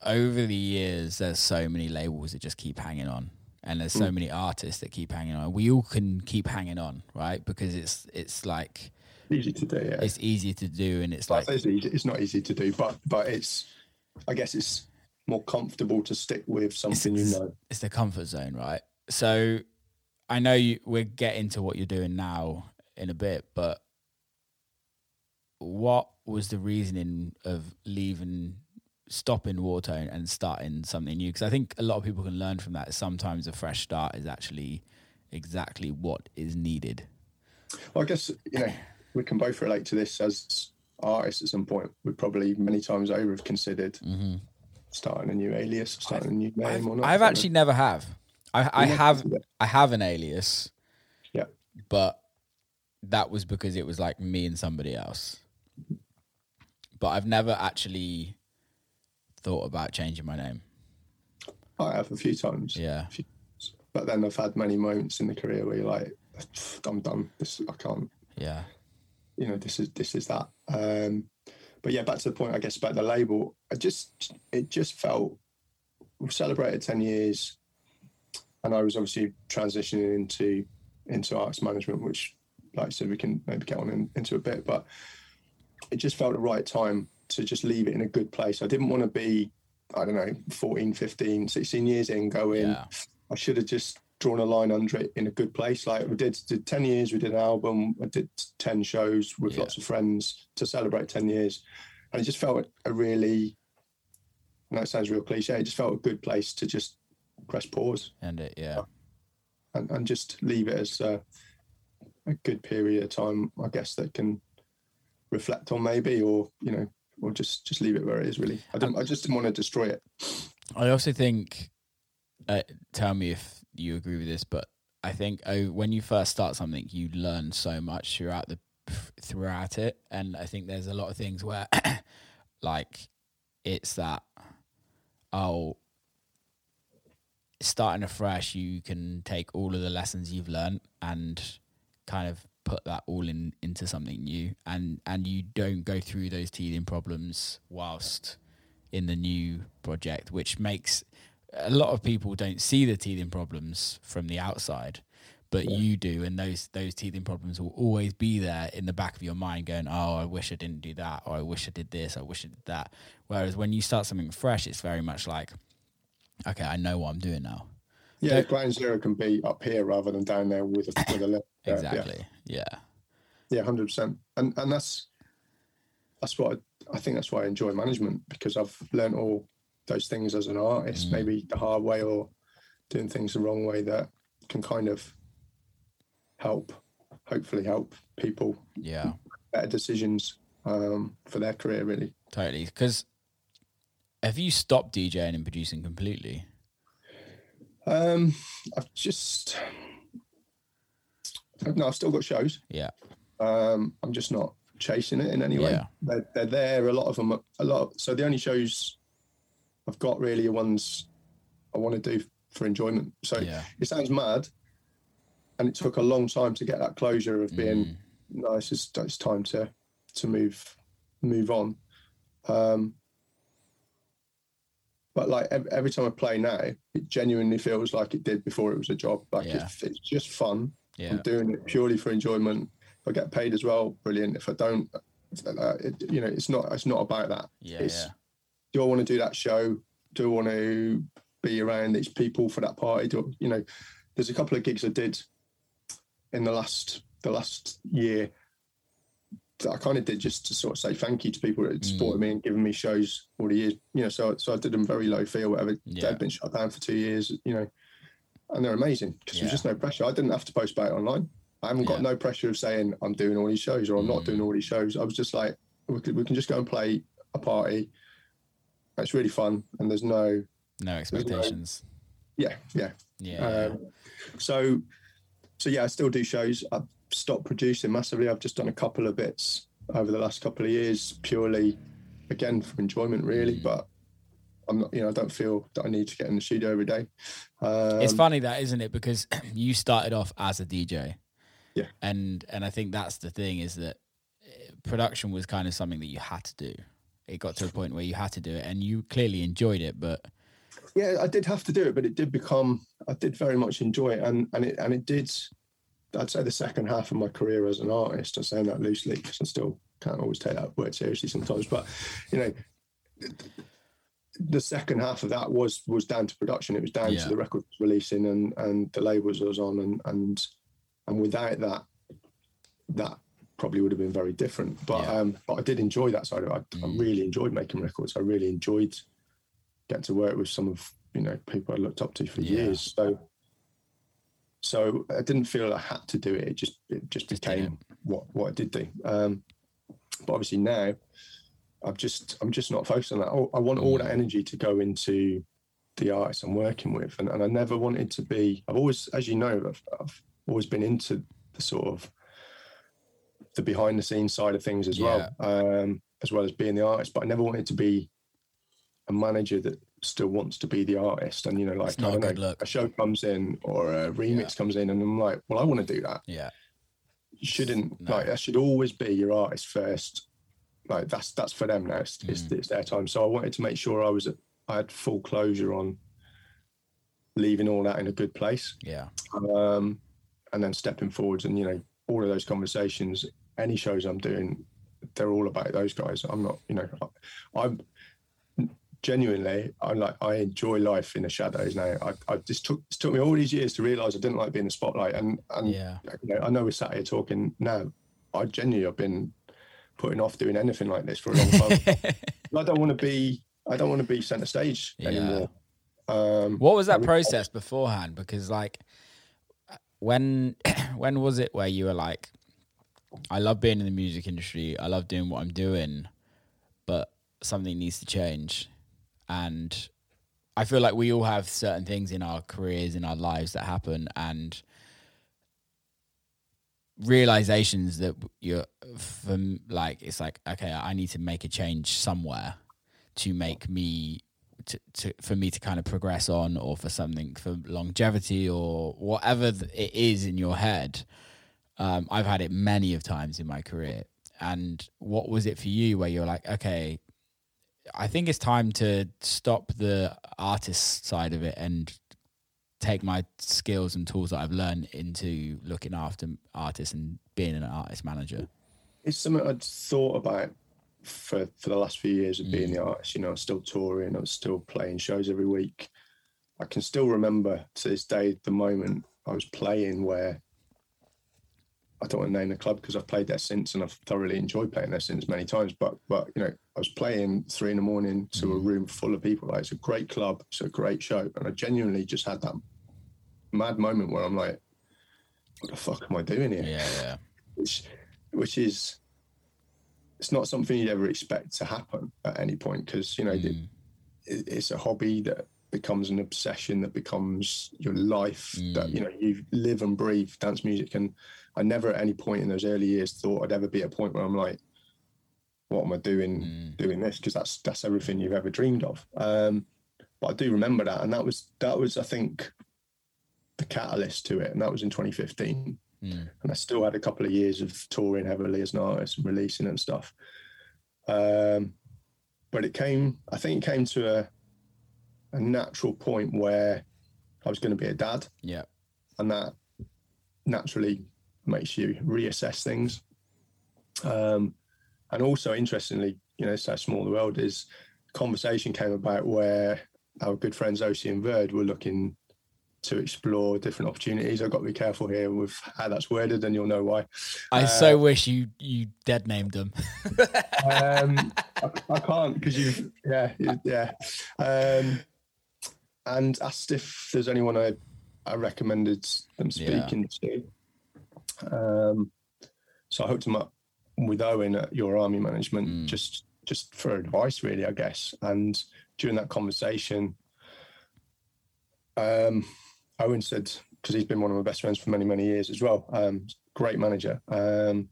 Over the years, there's so many labels that just keep hanging on. And there's so Mm. many artists that keep hanging on. We all can keep hanging on, right? Because it's it's like easy to do. Yeah, it's easier to do, and it's Like, like it's, easy, it's not easy to do, but but it's, I guess it's more comfortable to stick with something you know. it's the comfort zone, right? So I know you, we're getting to what you're doing now in a bit, but what was the reasoning of leaving, stopping Whartone and starting something new? Because I think a lot of people can learn from that. Sometimes a fresh start is actually exactly what is needed. Well, I guess you know we can both relate to this as artists at some point. We probably many times over have considered Mm-hmm. starting a new alias, starting a new name, I've, or not. I've actually never have. I, I have. I have an alias. Yeah. But that was because it was like me and somebody else. But I've never actually thought about changing my name. I have a few times, Yeah. but then I've had many moments in the career where you're like, I'm done. This I can't. Yeah. You know, this is this is that. Um, but yeah, back to the point, I guess, about the label. I just, it just felt, we've celebrated 10 years and I was obviously transitioning into, into arts management, which, like I said, we can maybe get on in, into a bit, but it just felt the right time to just leave it in a good place. I didn't want to be, I don't know, 14, 15, 16 years in going, Yeah. I should have just drawn a line under it in a good place. Like we did, did 10 years, we did an album, I did 10 shows with Yeah. lots of friends to celebrate 10 years. And it just felt a really, and that sounds real cliche, it just felt a good place to just press pause And it, yeah. and, and just leave it as a, a good period of time, I guess, that can reflect on maybe, or, you know, or just, just leave it where it is really. I didn't, I just didn't want to destroy it. I also think, uh, tell me if you agree with this, but I think oh, when you first start something, you learn so much throughout the throughout it, and I think there's a lot of things where, like, it's that oh, starting afresh, you can take all of the lessons you've learned and kind of put that all in into something new, and and you don't go through those teething problems whilst in the new project, which makes a lot of people don't see the teething problems from the outside, but Yeah. you do, and those those teething problems will always be there in the back of your mind, going, "Oh, I wish I didn't do that," or "I wish I did this," "I wish I did that." Whereas when you start something fresh, it's very much like, "Okay, I know what I'm doing now." Yeah, Don't- ground zero can be up here rather than down there with a, with a lift. Yeah, yeah. Exactly. Yeah. Yeah, hundred percent. And and that's that's what I, I think. That's why I enjoy management because I've learned all those things as an artist, Mm. maybe the hard way or doing things the wrong way that can kind of help, hopefully help people Yeah. better decisions um, for their career. Really. Totally. Because have you stopped DJing and producing completely? Um, I've just no, I've still got shows. Yeah. Um, I'm just not chasing it in any way. Yeah. They're, they're there. A lot of them. A lot. So the only shows I've got really are ones I want to do for enjoyment. So Yeah. it sounds mad, and it took a long time to get that closure of being Mm. no. It's just it's time to to move move on. Um, but like ev- every time I play now, it genuinely feels like it did before it was a job. Like Yeah. it, it's just fun. Yeah. I'm doing it purely for enjoyment. If I get paid as well, brilliant. If I don't, uh, it, you know, it's not. It's not about that. Yeah. it's- Yeah. Do I want to do that show? Do I want to be around these people for that party? Do you know? There's a couple of gigs I did in the last the last year I kind of did just to sort of say thank you to people that had supported me and given me shows all the years. You know, so so I did them very low fee or whatever. Yeah. They've been shut down for two years. You know, and they're amazing because Yeah. there's just no pressure. I didn't have to post about it online. I haven't got Yeah. no pressure of saying I'm doing all these shows or I'm not Mm. doing all these shows. I was just like, we can, we can just go and play a party. It's really fun, and there's no, No expectations. yeah, yeah. Yeah. yeah. Um, so, so yeah, I still do shows. I've stopped producing massively. I've just done a couple of bits over the last couple of years, purely, again, for enjoyment, really. Mm. But I'm not, you know, I don't feel that I need to get in the studio every day. Um, it's funny that isn't it because you started off as a dj Yeah. and and i think that's the thing is that eh, production was kind of something that you had to do it got to a point where you had to do it and you clearly enjoyed it but yeah, I did have to do it, but it did become. I did very much enjoy it, and and it and it did. I'd say the second half of my career as an artist. I'm saying that loosely because I still can't always take that word seriously sometimes. But you know, the second half of that was was down to production. It was down Yeah. to the record releasing and and the labels I was on, and and and without that, that probably would have been very different. But Yeah. um, but I did enjoy that side of it. I, I Mm. really enjoyed making records. I really enjoyed getting to work with some of you know people I looked up to for Yeah. years. So so I didn't feel I had to do it. It just it just, became what what I did do. Um, but obviously now I'm just I'm just not focused on that. Oh, I want all that Mm. energy to go into the artists I'm working with, and, and I never wanted to be. I've always, as you know, I've, I've always been into the sort of the behind the scenes side of things as well, um, as well as being the artist. But I never wanted to be a manager that still wants to be the artist. And you know, like I a don't know, look. a show comes in or a remix comes in, and I'm like, well, I want to do that. yeah You shouldn't No. like that. Should always be your artist first, like that's that's for them now. It's, mm. it's, it's their time. So I wanted to make sure I was I had full closure on leaving all that in a good place. Yeah. Um, and then stepping forwards and you know all of those conversations, any shows I'm doing, they're all about those guys. I'm not, you know, I, am genuinely, I'm like, I enjoy life in the shadows now. I, I just took, it took me all these years to realize I didn't like being in the spotlight. And, and yeah, you know, I know we're sat here talking now. I genuinely have been putting off doing anything like this for a long time. I don't want to be, I don't want to be center stage yeah. anymore. Um, what was that process beforehand? Because like, when when was it where you were like, I love being in the music industry, I love doing what I'm doing, but something needs to change, and I feel like we all have certain things in our careers in our lives that happen, and realizations that you're from like it's like okay i need to make a change somewhere to make me to, to for me to kind of progress on or for something for longevity or whatever it is in your head. Um, i've had it many of times in my career. And what was it for you where you're like okay i think it's time to stop the artist side of it and take my skills and tools that i've learned into looking after artists and being an artist manager it's something i'd thought about for for the last few years of being mm. the artist. You know, I was still touring, I was still playing shows every week. I can still remember to this day the moment I was playing where I don't want to name the club because I've played there since and I've thoroughly enjoyed playing there since many times. But but you know, I was playing three in the morning to mm. a room full of people. Like it's a great club, it's a great show, and I genuinely just had that mad moment where I'm like, "What the fuck am I doing here?" Yeah, yeah. Which, which is it's not something you'd ever expect to happen at any point because you know mm. it, it's a hobby that becomes an obsession that becomes your life mm. that you know you live and breathe dance music and i never at any point in those early years thought i'd ever be at a point where i'm like what am i doing mm. doing this because that's that's everything you've ever dreamed of um, but i do remember that and that was that was i think the catalyst to it and that was in 2015 Mm. And I still had a couple of years of touring heavily as an artist and releasing and stuff. Um, but it came, I think it came to a, a natural point where I was going to be a dad. Yeah. And that naturally makes you reassess things. Um, and also, interestingly, you know, so small the world is. Conversation came about where our good friends OC and Verde were looking to explore different opportunities. I've got to be careful here with how that's worded, and you'll know why. I uh, so wish you you dead named them. um, I, I, can't because you, yeah, yeah. Um, and asked if there's anyone I I recommended them speaking yeah. to. Um, so I hooked them up with Owen at Your Army Management, mm. just just for advice, really, I guess. And during that conversation, um, Owen said, because he's been one of my best friends for many, many years as well. Um, great manager. Um,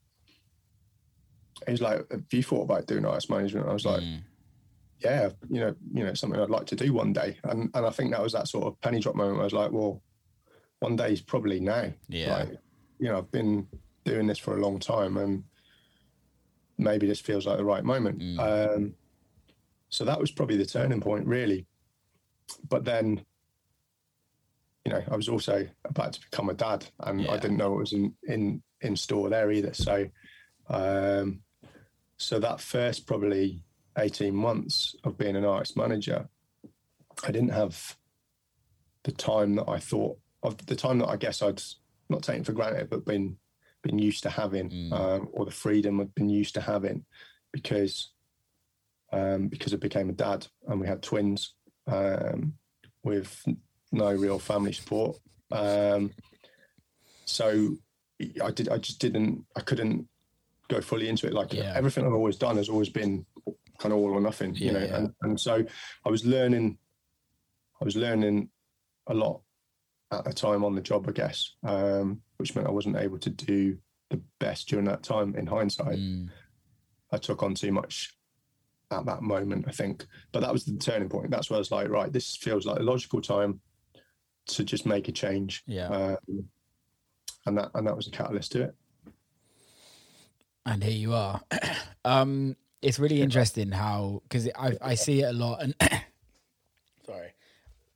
he's like, "Have you thought about doing artist management?" I was like, mm. "Yeah, you know, you know, something I'd like to do one day." And and I think that was that sort of penny drop moment. I was like, "Well, one day is probably now." Yeah. Like, you know, I've been doing this for a long time, and maybe this feels like the right moment. Mm. Um, so that was probably the turning point, really. But then you know, I was also about to become a dad, and yeah. I didn't know what was in in in store there either. So, um, so that first probably eighteen months of being an artist manager, I didn't have the time that I thought of the time that I guess I'd not taken for granted, but been been used to having, mm. um, or the freedom I'd been used to having, because um, because I became a dad and we had twins um, with no real family support. Um, so I did. I just didn't. I couldn't go fully into it. Like yeah. everything I've always done has always been kind of all or nothing. Yeah, you know, yeah. and and so I was learning. I was learning a lot at the time on the job, I guess, um, which meant I wasn't able to do the best during that time. In hindsight, mm. I took on too much at that moment, I think. But that was the turning point. That's where I was like, right, this feels like a logical time to just make a change. Yeah. Um, and that and that was a catalyst to it. And here you are. um, it's really interesting how because I I see it a lot and sorry,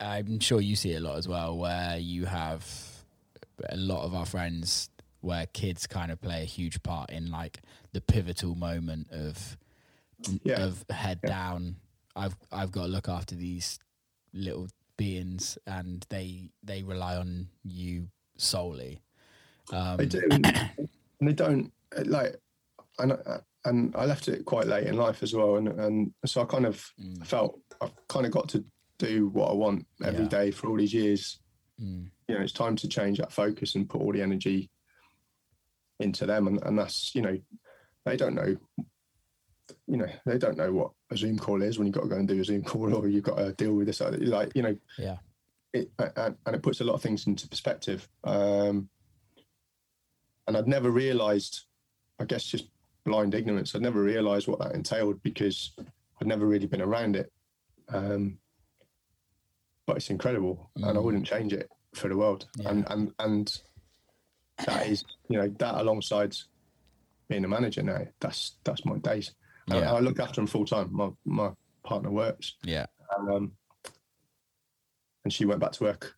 I'm sure you see it a lot as well where you have a lot of our friends where kids kind of play a huge part in like the pivotal moment of Yeah. of head Yeah. down. I've I've got to look after these little beings and they they rely on you solely. Um, They do, and they don't like. I I- and I left it quite late in life as well, and and so I kind of Mm. felt I've kind of got to do what I want every Yeah. day for all these years. mm, You know, it's time to change that focus and put all the energy into them, and and that's you know, they don't know. You know, they don't know what a Zoom call is when you've got to go and do a Zoom call, or you've got to deal with this. other- Like you know, yeah. it, and, and it puts a lot of things into perspective. Um, and I'd never realised, I guess, just blind ignorance. I'd never realised what that entailed because I'd never really been around it. Um, but it's incredible, and I Mm. wouldn't change it for the world. And and and that is, you know, that alongside being a manager now, that's that's my days. And Yeah. I, I look after them full time. My my partner works. Yeah. Um, and she went back to work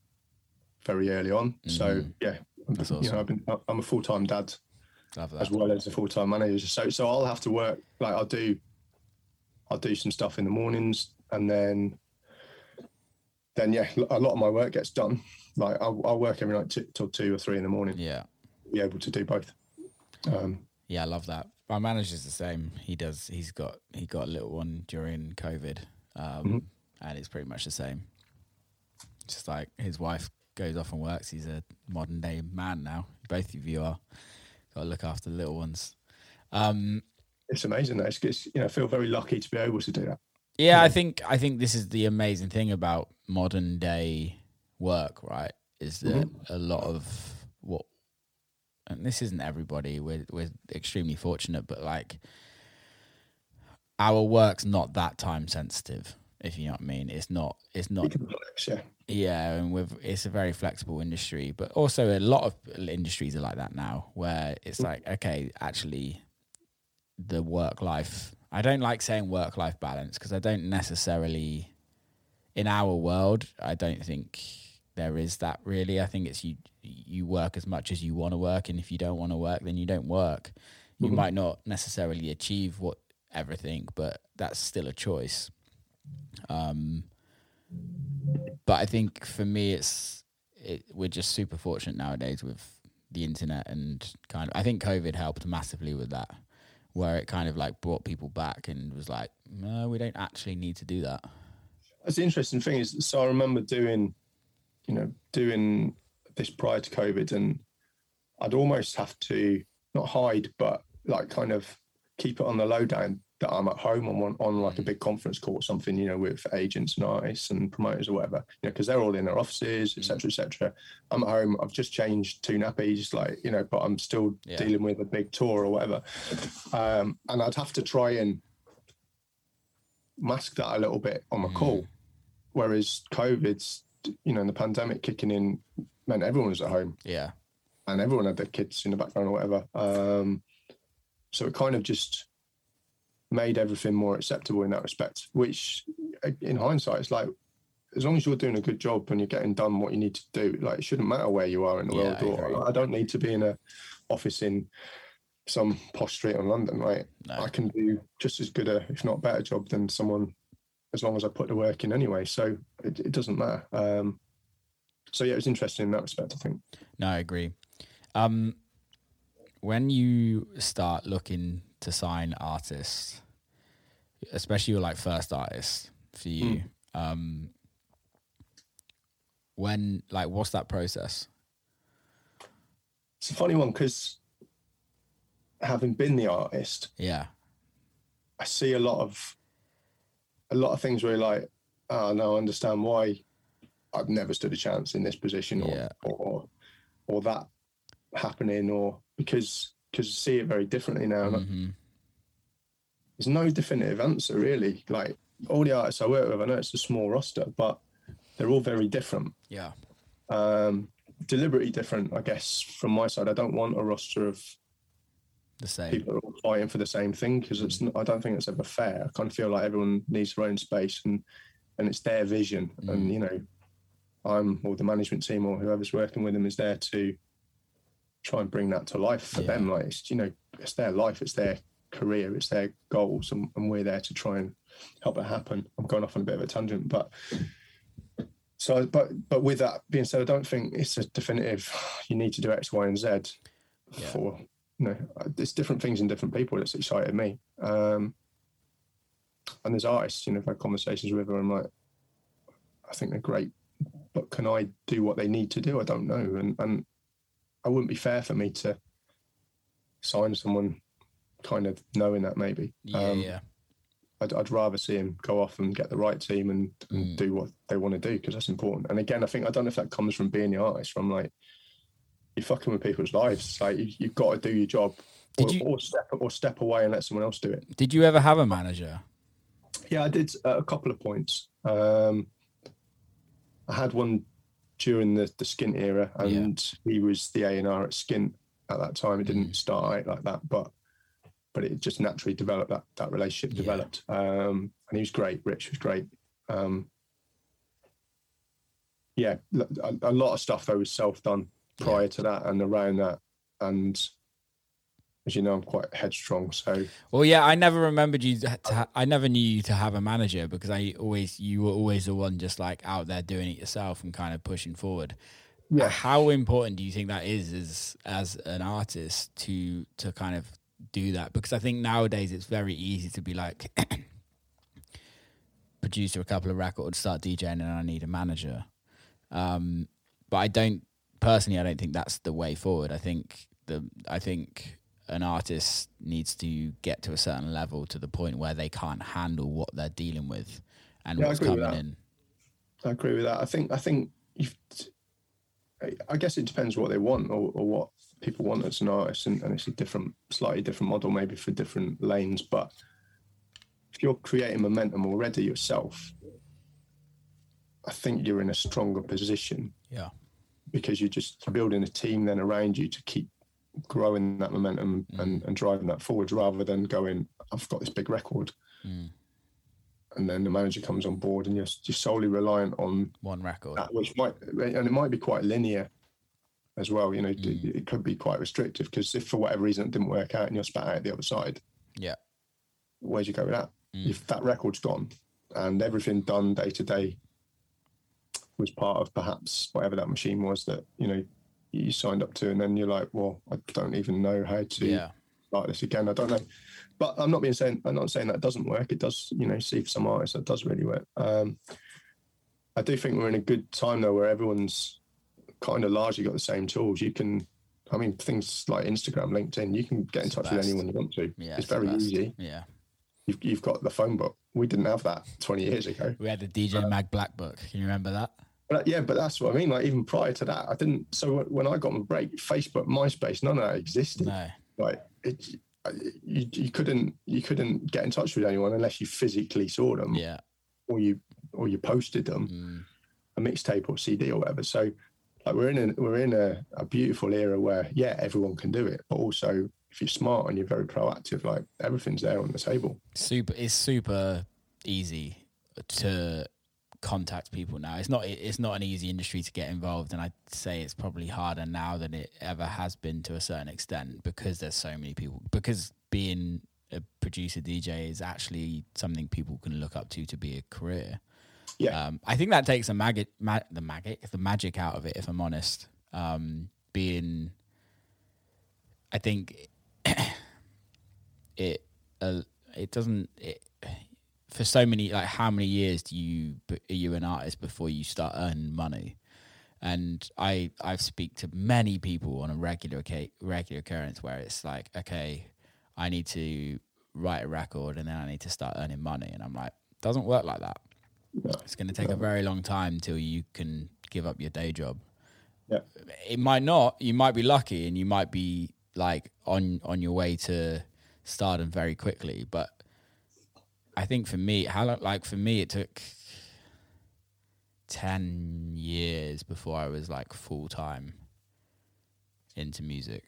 very early on. So Mhm. yeah, That's you know, I've been I'm a full time dad as well as a full time manager. So so I'll have to work like I'll do I'll do some stuff in the mornings and then then yeah, a lot of my work gets done. Like I'll, I'll work every night t- till two or three in the morning. Yeah. Be able to do both. Um, Yeah, I love that. My manager's the same. He does. He's got he got a little one during COVID, um, Mhm. and it's pretty much the same. Just like his wife goes off and works. He's a modern day man now. Both of you are. Got to look after the little ones. Um, it's amazing. Though. It's, it's you know I feel very lucky to be able to do that. yeah, I think I think this is the amazing thing about modern day work, right? Is that a lot of what, and this isn't everybody. We're we're extremely fortunate, but like our work's not that time sensitive. If you know what I mean, it's not. It's not. Yeah. Yeah, and with it's a very flexible industry, but also a lot of industries are like that now, where it's like, okay, actually, the work life. I don't like saying work life balance because I don't necessarily, in our world, I don't think there is that really. I think it's you. You work as much as you want to work, and if you don't want to work, then you don't work. You Mhm. might not necessarily achieve what everything, but that's still a choice. Um, but I think for me, it's it, we're just super fortunate nowadays with the internet and kind of. I think COVID helped massively with that, where it kind of like brought people back and was like, no, we don't actually need to do that. That's the interesting thing is, so I remember doing, you know, doing this prior to COVID, and I'd almost have to not hide, but like kind of keep it on the lowdown that I'm at home on on like a big conference call or something, you know, with agents and artists and promoters or whatever, you know, because they're all in their offices, etc., etc. I'm at home. I've just changed two nappies, like you know, but I'm still Yeah. dealing with a big tour or whatever, um, and I'd have to try and mask that a little bit on my call. Whereas COVID's, you know, and the pandemic kicking in meant everyone was at home Yeah, and everyone had their kids in the background or whatever. Um, so it kind of just made everything more acceptable in that respect, which in hindsight, it's like, as long as you're doing a good job and you're getting done what you need to do, like it shouldn't matter where you are in the Yeah, world. I Or agree. I don't need to be in a office in some posh street in London, right? no, I can do just as good a, if not better job than someone as long as I put the work in anyway. So it, it doesn't matter. Um, so yeah, it was interesting in that respect, I think. no, I agree. Um, when you start looking to sign artists, especially your like first artist for you, um, when like what's that process? It's a funny one because having been the artist, Yeah, I see a lot of a lot of things where you're like, oh no, I understand why I've never stood a chance in this position or Yeah. or or that happening or because because I see it very differently now. and hmm there's no definitive answer really. Like all the artists I work with, I know it's a small roster, but they're all very different. yeah, Um, deliberately different, I guess, from my side. I don't want a roster of the same. people are all fighting for the same thing because it's. I don't think it's ever fair. I kind of feel like everyone needs their own space and and it's their vision. Mm. And you know, I'm or the management team or whoever's working with them is there to try and bring that to life for Yeah. them. Like it's you know, it's their life, it's their career, it's their goals, and, and we're there to try and help it happen. I'm going off on a bit of a tangent, but so but but with that being said, I don't think it's a definitive. You need to do X, Y, and Z Yeah. for you know. There's different things in different people that's excited me. Um, and there's artists, you know, I've had conversations with her. I'm like, I think they're great, but can I do what they need to do? I don't know, and and I wouldn't be fair for me to sign someone kind of knowing that maybe. Yeah, Um, yeah. I'd, I'd rather see him go off and get the right team and, and Mm. do what they want to do because that's important. And again, I think I don't know if that comes from being the artist. From like you're fucking with people's lives. Like you, you've got to do your job, Did or, you- or step or step away and let someone else do it. Did you ever have a manager? Yeah, I did at a couple of points. Um, I had one during the, the Skint era, Yeah. and he was the A and R at Skint at that time. It didn't Mm. start out like that, but but it just naturally developed. That that relationship Yeah. developed, um, and he was great. Rich was great. Um, yeah, a lot of stuff though was self done prior to that and around that, and as you know, I'm quite headstrong, so. Well, yeah, I never remembered you. To ha- I never knew you to have a manager because I always you were always the one just like out there doing it yourself and kind of pushing forward. Yeah. How important do you think that is as as an artist to to kind of do that? Because I think nowadays it's very easy to be like producer a couple of records, start DJing, and I need a manager. Um, but I don't personally. I don't think that's the way forward. I think the I think an artist needs to get to a certain level to the point where they can't handle what they're dealing with and Yeah, what's coming in. I agree with that. I think I think you've, I guess it depends what they want or, or what people want as an artist, and, and it's a different, slightly different model maybe for different lanes. But if you're creating momentum already yourself, I think you're in a stronger position Yeah. because you're just building a team then around you to keep growing that momentum and, and driving that forward rather than going, I've got this big record. Mm. And then the manager comes on board and you're, you're solely reliant on One record. that, which might and it might be quite linear as well. You know, Mm. it could be quite restrictive because if for whatever reason it didn't work out and you're spat out the other side, Yeah. where'd you go with that? Mm. If that record's gone and everything done day to day was part of perhaps whatever that machine was that you know you signed up to, and then you're like, well, I don't even know how to Yeah. start this again. I don't know. But I'm not being saying I'm not saying that doesn't work. It does, you know, see for some artists that does really work. Um, I do think we're in a good time though, where everyone's kind of largely got the same tools. You can, I mean, things like Instagram, LinkedIn, you can get in touch with anyone you want to. Yeah. it's very easy. Yeah. You've, you've got the phone book. We didn't have that 20 years ago. We had the DJ Mag Black book. Can you remember that? But yeah, but that's what I mean. Like even prior to that, I didn't. So when I got my break, Facebook, MySpace, none of that existed. No. like it, you, you couldn't you couldn't get in touch with anyone unless you physically saw them Yeah. or you or you posted them Mm. a mixtape or CD or whatever. So like we're in a we're in a, a beautiful era where yeah everyone can do it, but also if you're smart and you're very proactive, like everything's there on the table. super it's super easy to contact people now. It's not it's not an easy industry to get involved and i'd say it's probably harder now than it ever has been to a certain extent because there's so many people because being a producer dj is actually something people can look up to to be a career. Yeah. um, i think that takes the magic ma- the magic the magic out of it if i'm honest. Um, being i think it uh, it doesn't it, for so many like how many years do you are you an artist before you start earning money? And i i speak to many people on a regular regular occurrence where it's like okay i need to write a record and then i need to start earning money. And i'm like doesn't work like that. No. it's going to take a very long time till you can give up your day job. Yeah. it might not. You might be lucky and you might be like on on your way to stardom very quickly but i think for me how long like for me it took 10 years before i was like full time into music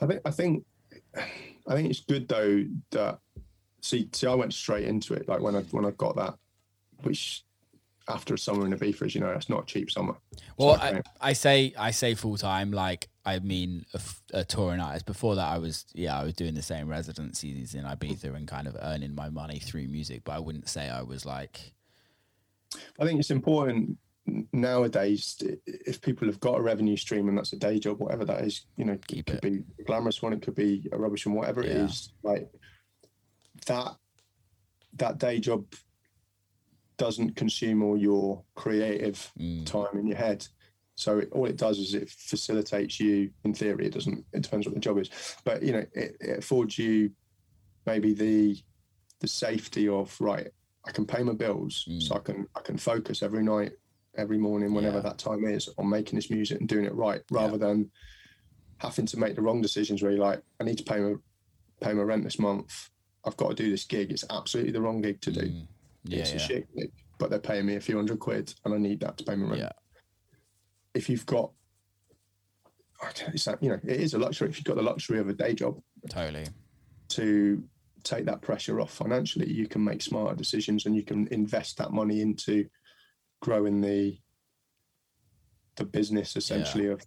I think I think I think it's good though that see see I went straight into it. Like when I when I got that, which after a summer in Ibiza, as you know, it's not a cheap summer. Well, I, I say I say full time. Like I mean, a, a touring artist. Before that, I was yeah, I was doing the same residencies in Ibiza and kind of earning my money through music. But I wouldn't say I was like. I think it's important nowadays if people have got a revenue stream and that's a day job whatever that is you know Keep it could it. be a glamorous one it could be a rubbish one whatever it Yeah. is like that that day job doesn't consume all your creative Mm, time in your head so it, all it does is it facilitates you in theory it doesn't it depends what the job is but you know it, it affords you maybe the the safety of right i can pay my bills Mm. so i can i can focus every night every morning whenever Yeah. that time is on making this music and doing it right rather than having to make the wrong decisions where you're like i need to pay my pay my rent this month. I've got to do this gig. It's absolutely the wrong gig to do. Mm, yeah, it's a shit gig but they're paying me a few hundred quid and i need that to pay my rent. Yeah, if you've got it's you know it is a luxury if you've got the luxury of a day job totally. to take that pressure off financially you can make smarter decisions and you can invest that money into growing the the business essentially of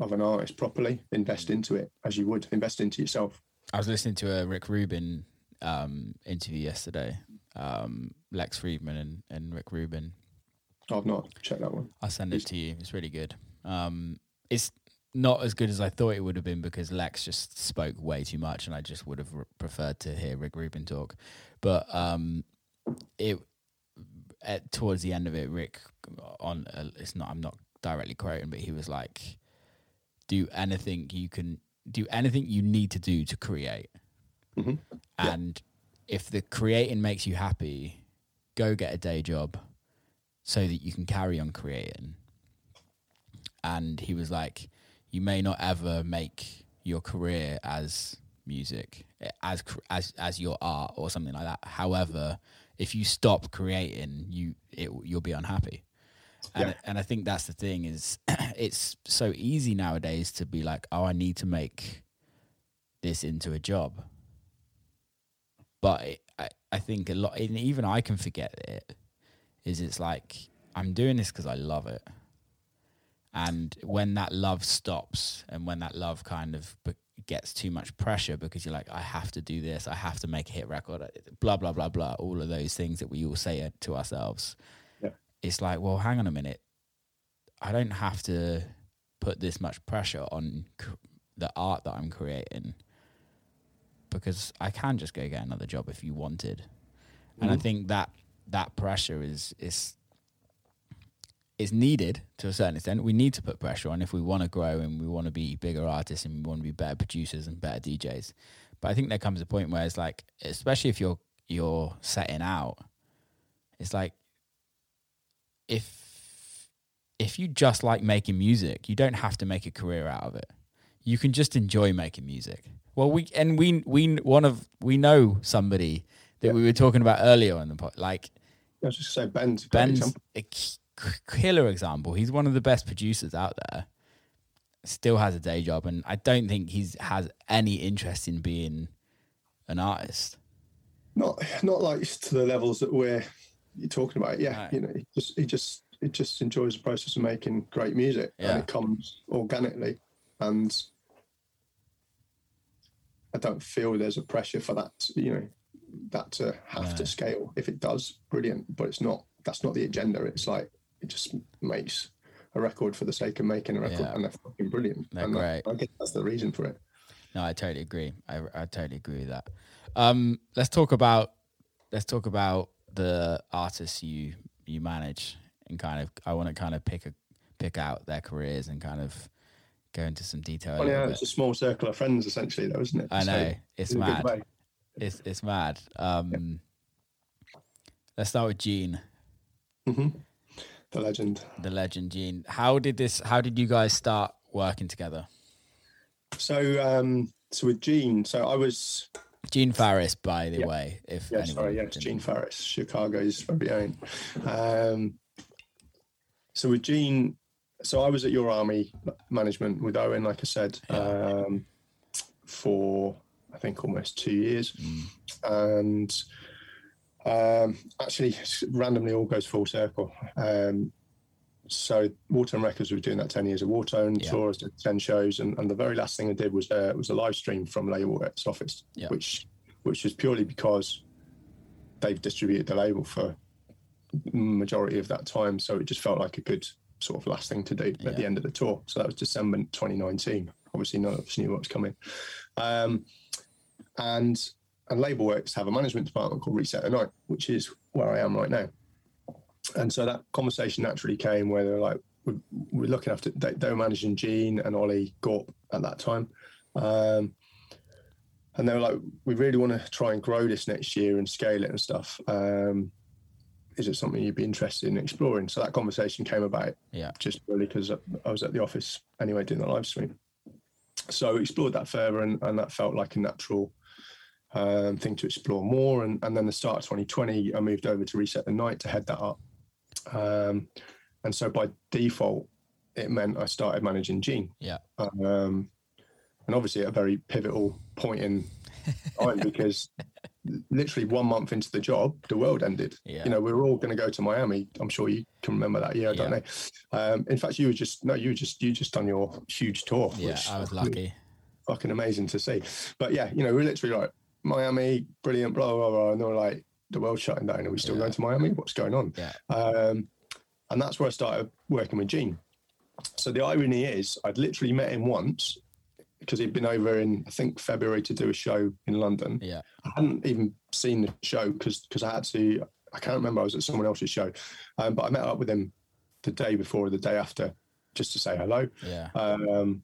of an artist properly invest into it as you would invest into yourself I was listening to a Rick Rubin um, interview yesterday. Um, Lex Fridman and, and Rick Rubin. I've not checked that one I'll send it to you. It's really good. Um, it's not as good as I thought it would have been because Lex just spoke way too much, and I just would have preferred to hear Rick Rubin talk. But um, it at, towards the end of it, Rick on uh, it's not. I'm not directly quoting, but he was like, "Do anything you can do, anything you need to do to create, Mhm. Yeah. and if the creating makes you happy, go get a day job." So that you can carry on creating. And he was like, you may not ever make your career as music, as as as your art or something like that. However, if you stop creating, you it, you'll be unhappy. And Yeah. and I think that's the thing is it's so easy nowadays to be like, oh, I need to make this into a job. But it, I I think a lot, and even I can forget it is it's like I'm doing this because I love it. And when that love stops and when that love kind of be- gets too much pressure because you're like, I have to do this, I have to make a hit record, blah, blah, blah, blah, all of those things that we all say to ourselves. Yeah. It's like, well, hang on a minute. I don't have to put this much pressure on c- the art that I'm creating because I can just go get another job if you wanted. And I Mhm. think that that pressure is is is needed to a certain extent. We need to put pressure on if we want to grow and we want to be bigger artists and we want to be better producers and better DJs. But I think there comes a point where it's like, especially if you're you're setting out, it's like if if you just like making music, you don't have to make a career out of it. You can just enjoy making music. Well, we and we we one of we know somebody that Yeah. we were talking about earlier on the pod, like I was just say Ben's a Ben's example. a k- killer example. He's one of the best producers out there. Still has a day job, and I don't think he's has any interest in being an artist. not not like to the levels that we're you're talking about. Yeah, Right. you know, he just he just he just enjoys the process of making great music, Yeah. and it comes organically. And I don't feel there's a pressure for that. You know, that to have No. to scale. If it does, brilliant. But it's not. That's not the agenda. It's like it just makes a record for the sake of making a record, Yeah. and they're fucking brilliant. They're and that- great. I guess that's the reason for it. No, I totally agree. I, I totally agree with that. Um, let's talk about let's talk about the artists you you manage and kind of. I want to kind of pick a pick out their careers and kind of go into some detail. Well, yeah, it's a small circle of friends, essentially, though, isn't it? I So, know it's mad. It's it's mad. Um, Let's start with Gene, hmm The legend. the legend Gene. How did this? How did you guys start working together? So, um, so with Gene, so I was, Gene Farris, by the Yeah. way. If yeah, sorry, yeah, Gene Farris, Chicago's very own. Um, so with Gene, so I was at Your Army Management with Owen, like I said, Yeah. um, for I think almost two years, Mm. and um, actually randomly all goes full circle. Um, so Whartone Records were doing that ten years of Whartone Yeah. tours, did ten shows, and, and the very last thing I did was uh, was a live stream from Label Worx office, Yeah. which which was purely because they've distributed the label for majority of that time, so it just felt like a good sort of last thing to do Yeah. at the end of the tour. So that was December 2019. Obviously, none of us knew what was coming. Um, and and Label Worx have a management department called Reset the Night, which is where I am right now. And so that conversation naturally came where they're like, we're, we're looking after, they, they were managing Gene and Ollie Gorp at that time. Um, and they were like, we really want to try and grow this next year and scale it and stuff. Um, is it something you'd be interested in exploring? So that conversation came about Yeah. just really because I was at the office anyway doing the live stream. So we explored that further, and, and that felt like a natural um, thing to explore more. And, and then the start of 2020, I moved over to Reset the Night to head that up. Um, and so by default, it meant I started managing Gene. Yeah. Um, and obviously at a very pivotal point in time because literally one month into the job, the world ended. Yeah. You know, we were all going to go to Miami. I'm sure you can remember that year. I don't Yeah. know. Um, in fact, you were just no, you were just you just done your huge tour. Yeah, which I was lucky. Fucking amazing to see. But yeah, you know, we're literally like Miami, brilliant, blah blah blah, and they were like the world's shutting down. Are we still Yeah. going to Miami? What's going on? Yeah. Um, and that's where I started working with Gene. So the irony is, I'd literally met him once because he'd been over in I think February to do a show in London. Yeah. I hadn't even seen the show because because I had to. I can't remember. I was at someone else's show, um, but I met up with him the day before or the day after just to say hello. Yeah. Um,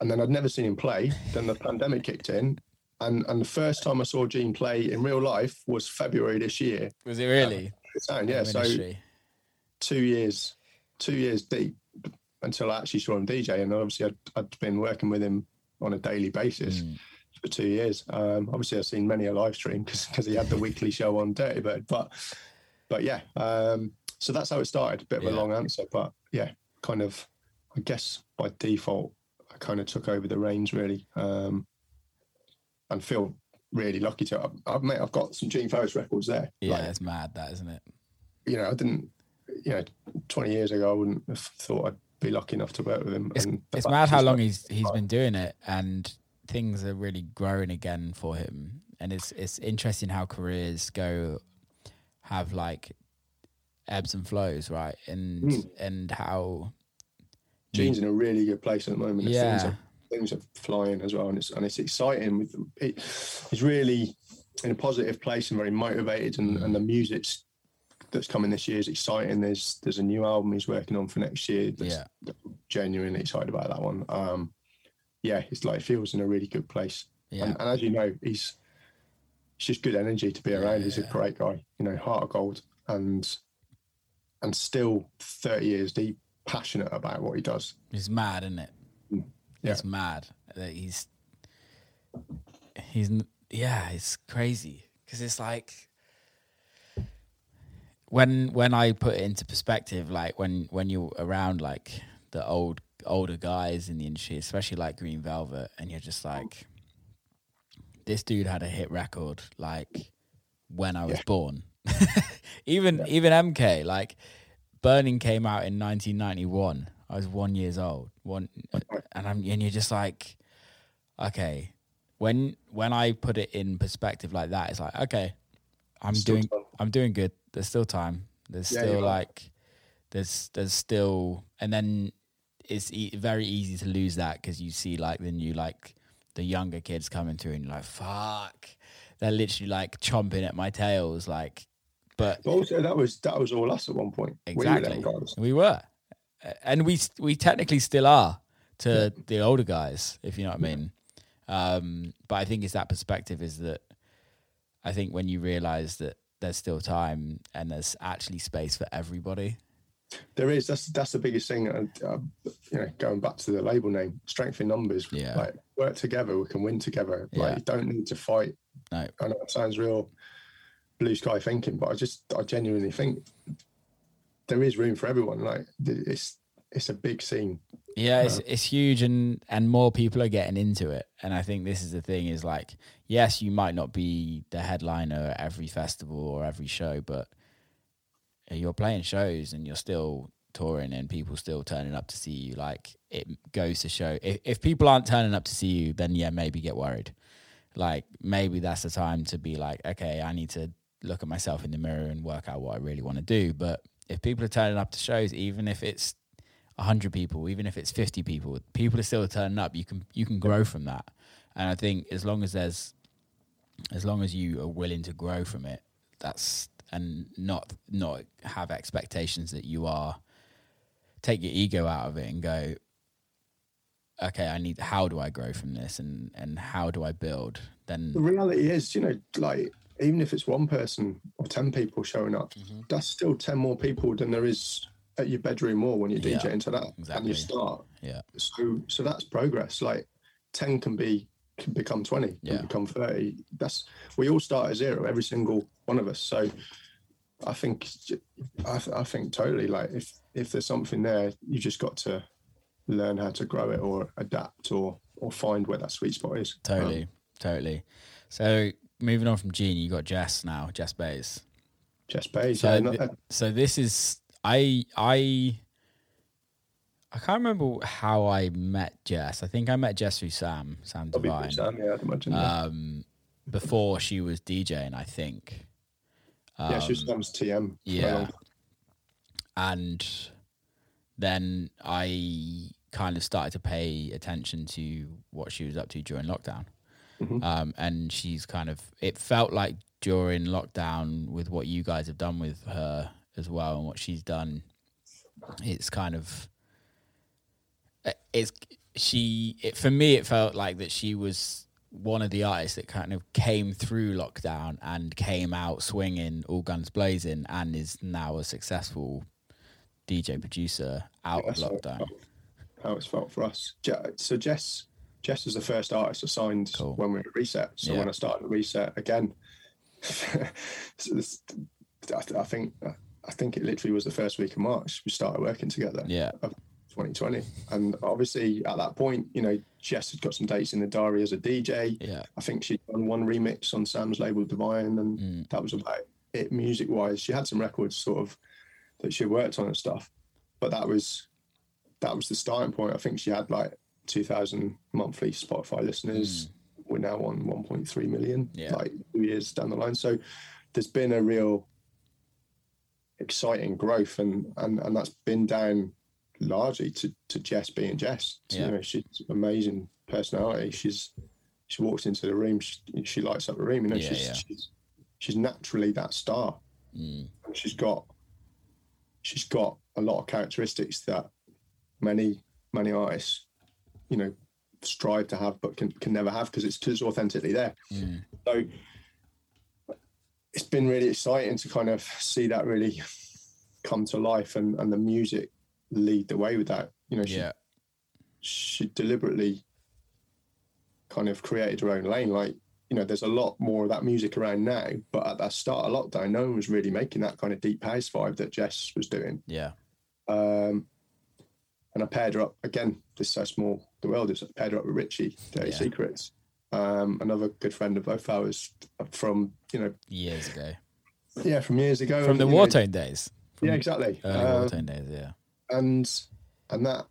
and then I'd never seen him play. Then the pandemic kicked in, and and the first time I saw Gene play in real life was February this year. Was it really? And yeah, so two years, two years deep until I actually saw him DJ, and obviously I'd, I'd been working with him on a daily basis Mm. for two years. Um, obviously, I've seen many a live stream because he had the weekly show on Dirty Bird, but but yeah, um, so that's how it started. A bit of Yeah. a long answer, but yeah, kind of, I guess by default, I kind of took over the reins really, um, and feel really lucky to. I've, I've mate, I've got some Gene Farris records there. Yeah, Like, it's mad, that isn't it? you know, I didn't, you know, 20 years ago, I wouldn't have thought I'd be lucky enough to work with him. It's, it's mad how long he's he's been doing it, and things are really growing again for him. And it's it's interesting how careers go, have like ebbs and flows, right? And Mm. and how Gene's in a really good place at the moment. Yeah. Things are, flying as well, and it's and it's exciting. With it, he's really in a positive place and very motivated, and, and the music's that's coming this year is exciting. There's there's a new album he's working on for next year. That's yeah, genuinely excited about that one. Um, yeah, it's like feels in a really good place. yeah, And, and as you know, he's he's just good energy to be around. He's a great guy, you know, heart of gold, and and still thirty years deep, passionate about what he does. It's mad, isn't it? Yeah. It's mad that he's he's yeah, it's crazy because it's like when when I put it into perspective, like when when you're around like the old older guys in the industry, especially like Green Velvet, and you're just like, this dude had a hit record like when I was Yeah. born. even even MK like Burning came out in 1991. I was one years old. One, and I'm and you're just like, okay. When when I put it in perspective like that, it's like okay, I'm Still doing time. I'm doing good. There's still time. There's Yeah, still right. like there's there's still and then it's e- very easy to lose that because you see like the new like the younger kids coming through and you're like fuck they're literally like chomping at my tails like but But also, that was that was all us at one point. We were Exactly. we were, and we we technically still are to the older guys, if you know what I mean. Um, but I think it's that perspective is that I think when you realize that there's still time and there's actually space for everybody. There is. That's that's the biggest thing. And uh, you know, going back to the label name, strength in numbers. Yeah. Like work together, we can win together. Yeah. Like you don't need to fight. No. I know it sounds real blue sky thinking, but I just I genuinely think there is room for everyone. Like it's it's a big scene. Yeah, it's it's huge and and more people are getting into it. And I think this is the thing is like, yes, you might not be the headliner at every festival or every show, but you're playing shows and you're still touring and people still turning up to see you. Like it goes to show if, if people aren't turning up to see you, then yeah, maybe get worried. Like maybe that's the time to be like, okay, I need to look at myself in the mirror and work out what I really want to do. But if people are turning up to shows, even if it's hundred people, even if it's fifty people, people are still turning up. You can you can grow from that, and I think as long as there's as long as you are willing to grow from it, that's and not not have expectations that you are take your ego out of it and go okay i need how do i grow from this and and how do i build then the reality is you know like even if it's one person or 10 people showing up mm-hmm. that's still 10 more people than there is at your bedroom wall when you DJ Yeah, into that exactly. and you start. Yeah. So so that's progress. Like 10 can be can become 20 can Yeah. become 30 that's we all start at zero every single one of us. So i think i, I think totally like if if there's something there you just got to learn how to grow it or adapt or or find where that sweet spot is. Um, totally totally. So moving on from gene you got jess now jess bays Jess Bays, So yeah, th- so this is I I I can't remember how I met Jess. I think I met Jess through Sam, Sam probably Divine, Sam, yeah, I'd imagine. um, before she was DJing. I think. Um, yeah, she was Sam's TM. yeah. and then I kind of started to pay attention to what she was up to during lockdown. Mhm. Um, and she's kind of, it felt like during lockdown, with what you guys have done with her as well and what she's done, it's kind of, uh, it's, she, it, for me, it felt like that she was one of the artists that kind of came through lockdown and came out swinging, all guns blazing, and is now a successful DJ producer out of how it lockdown. How it's felt for us. So Jess, Jess was the first artist I signed Cool. when we were at Reset. So Yeah. when I started Reset again, so this, I, I think I think it literally was the first week of March we started working together. Yeah, 2020, and obviously at that point, you know, Jess had got some dates in the diary as a DJ. yeah, I think she'd done one remix on Sam's label Divine, and Mm. that was about it music wise. She had some records sort of that she worked on and stuff, but that was that was the starting point. I think she had like 2,000 monthly Spotify listeners. We're now on 1.3 million, Yeah. like two years down the line. So there's been a real exciting growth, and and and that's been down largely to to Jess being Jess. Yeah. You know, she's an amazing personality. She's she walks into the room, she, she lights up the room. You know, Yeah, she's, yeah. she's she's naturally that star. Mm. She's got she's got a lot of characteristics that many many artists, you know, strive to have but can, can never have because it's because authentically there. So it's been really exciting to kind of see that really come to life and, and the music lead the way with that. You know, she, yeah, she deliberately kind of created her own lane. Like, you know, there's a lot more of that music around now, but at that start of lockdown, no one was really making that kind of deep house vibe that Jess was doing. yeah, Um, and I paired her up again. This is how small the world is. I paired her up with Richie, Dirty Yeah. Secrets, um, another good friend of both ours from you know years ago yeah from years ago from and, the know, Whartone days. From yeah exactly early Um, Whartone days. Yeah, and and that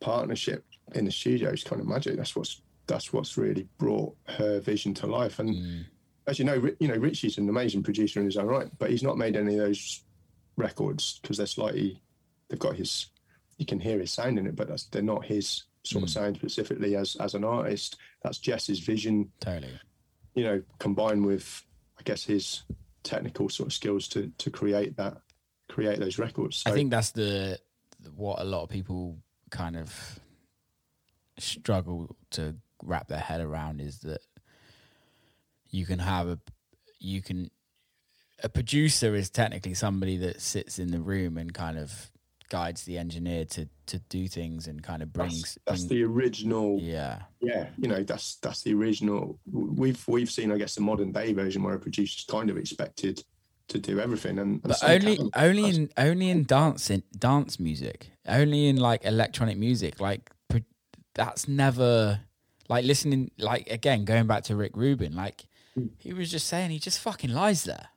partnership in the studio is kind of magic. That's what's that's what's really brought her vision to life. And Mm. as you know, you know Richie's an amazing producer in his own right, but he's not made any of those records because they're slightly they've got his you can hear his sound in it, but that's they're not his sort of Mm. sound specifically as as an artist. That's Jess's vision, totally. you know, combined with I guess his technical sort of skills to to create that create those records. I think that's the what a lot of people kind of struggle to wrap their head around is that you can have a you can a producer is technically somebody that sits in the room and kind of guides the engineer to to do things and kind of brings that's, that's the original yeah yeah you know that's that's the original we've we've seen i guess the modern day version where a producer's kind of expected to do everything and, and but only only in only in dance in dance music only in like electronic music. Like that's never like listening. Like again, going back to Rick Rubin, like Mm. he was just saying he just fucking lies there.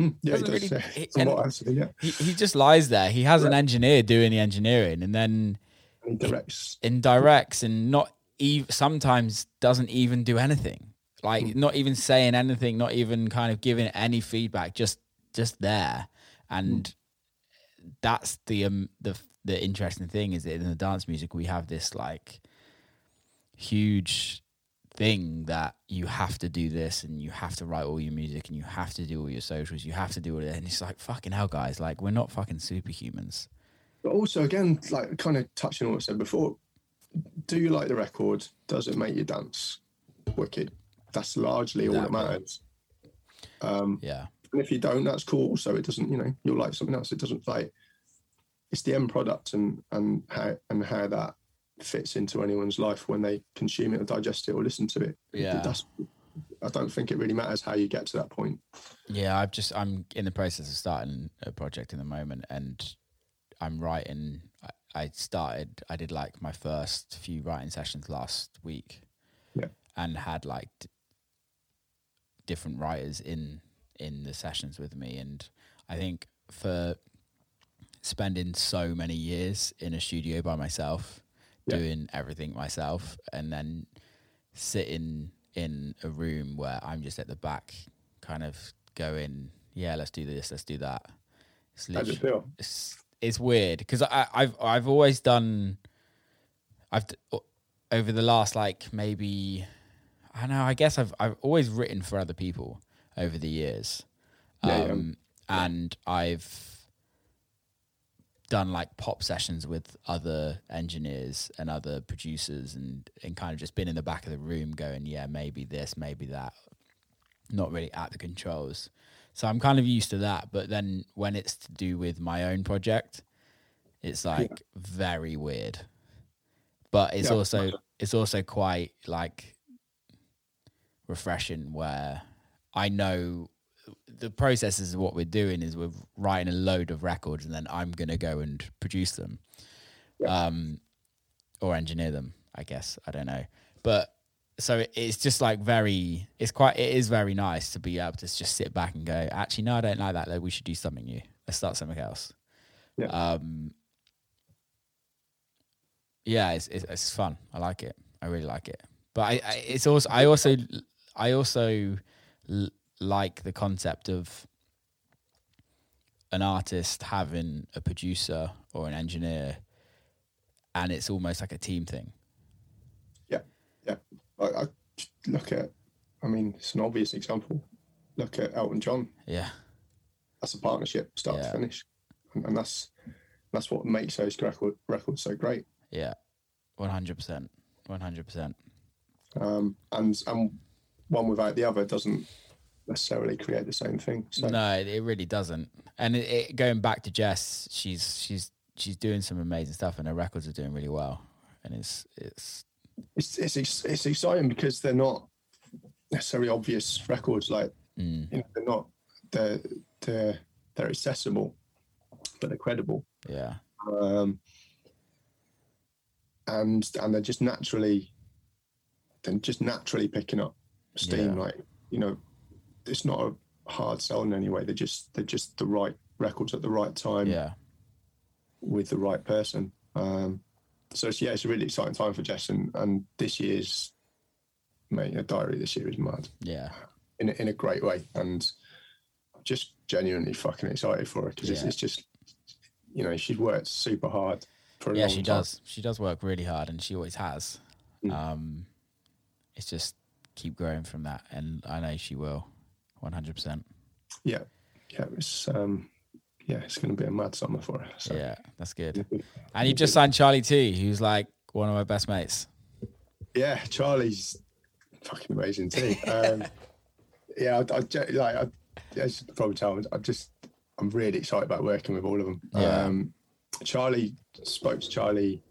Mm, yeah, he Doesn't really- yeah. it- From and- what I've seen, yeah. He he just lies there. He has an engineer doing the engineering, and then And he directs. indirects and not ev- sometimes doesn't even do anything like not even saying anything not even kind of giving any feedback just just there and that's the um the the interesting thing is that in the dance music we have this like huge thing that you have to do this and you have to write all your music and you have to do all your socials you have to do all that and it's like fucking hell guys like we're not fucking superhumans But also, again, like kind of touching on what I said before, do you like the record? Does it make you dance? Wicked. That's largely all that Exactly. matters. Um, yeah and if you don't, that's cool. So it doesn't, you know, you'll like something else. It doesn't like it's the end product and and how and how that fits into anyone's life when they consume it or digest it or listen to it. Yeah. That's I don't think it really matters how you get to that point. Yeah, I've just I'm in the process of starting a project in the moment, and I'm writing. I, I started. I did like my first few writing sessions last week, Yeah. and had like d- different writers in in the sessions with me, and I think for spending so many years in a studio by myself, Yeah. doing everything myself, and then sitting in a room where I'm just at the back, kind of going, "Yeah, let's do this, let's do that." It's How does it literally, feel? it's it's weird because I've I've always done, I've over the last like maybe, I don't know. I guess I've I've always written for other people over the years, Yeah, yeah. um, and I've done like pop sessions with other engineers and other producers and and kind of just been in the back of the room going yeah maybe this maybe that. Not really at the controls. So i'm kind of used to that but then when it's to do with my own project it's like very weird. But it's Yeah. also it's also quite like refreshing where i know the process is what we're doing is we're writing a load of records and then I'm gonna go and produce them, Yeah. um, or engineer them. I guess I don't know, but so it's just like very. It's quite. It is very nice to be able to just sit back and go. Actually, no, I don't like that. We should do something new. Let's start something else. Yeah. Um. Yeah, it's, it's it's fun. I like it. I really like it. But I, I it's also I also I also l- like the concept of an artist having a producer or an engineer and it's almost like a team thing Yeah, yeah. I, I look at, I mean, it's an obvious example. Look at Elton John. yeah That's a partnership, start Yeah. to finish, and, and that's that's what makes those record, records so great. yeah 100% 100% Um, and and one without the other doesn't necessarily create the same thing. So no it, really doesn't and it, it, going back to jess she's she's she's doing some amazing stuff and her records are doing really well and it's it's it's, it's it's exciting because they're not necessarily obvious records. Like mm, you know, they're not they're they're they're accessible, but they're credible. yeah um, and and they're just naturally they're just naturally picking up steam Yeah. like you know it's not a hard sell in any way. They're just they're just the right records at the right time yeah. with the right person. Um, so it's, yeah it's a really exciting time for Jess and, and this year's mate a diary this year is mad. Yeah. In a, in a great way. And just genuinely fucking excited for her because it's, Yeah. it's just you know she's worked super hard for a yeah she time. does. She does work really hard and she always has. Mm. um it's just keep growing from that and i know she will 100% Yeah, yeah, it's um, yeah, it's going to be a mad summer for us. So. yeah that's good and you just signed charlie too who's like one of my best mates yeah, Charlie's fucking amazing too. Um, yeah, I, I like I, as you probably tell, I just I'm really excited about working with all of them. Yeah. Um, Charlie spoke to Charlie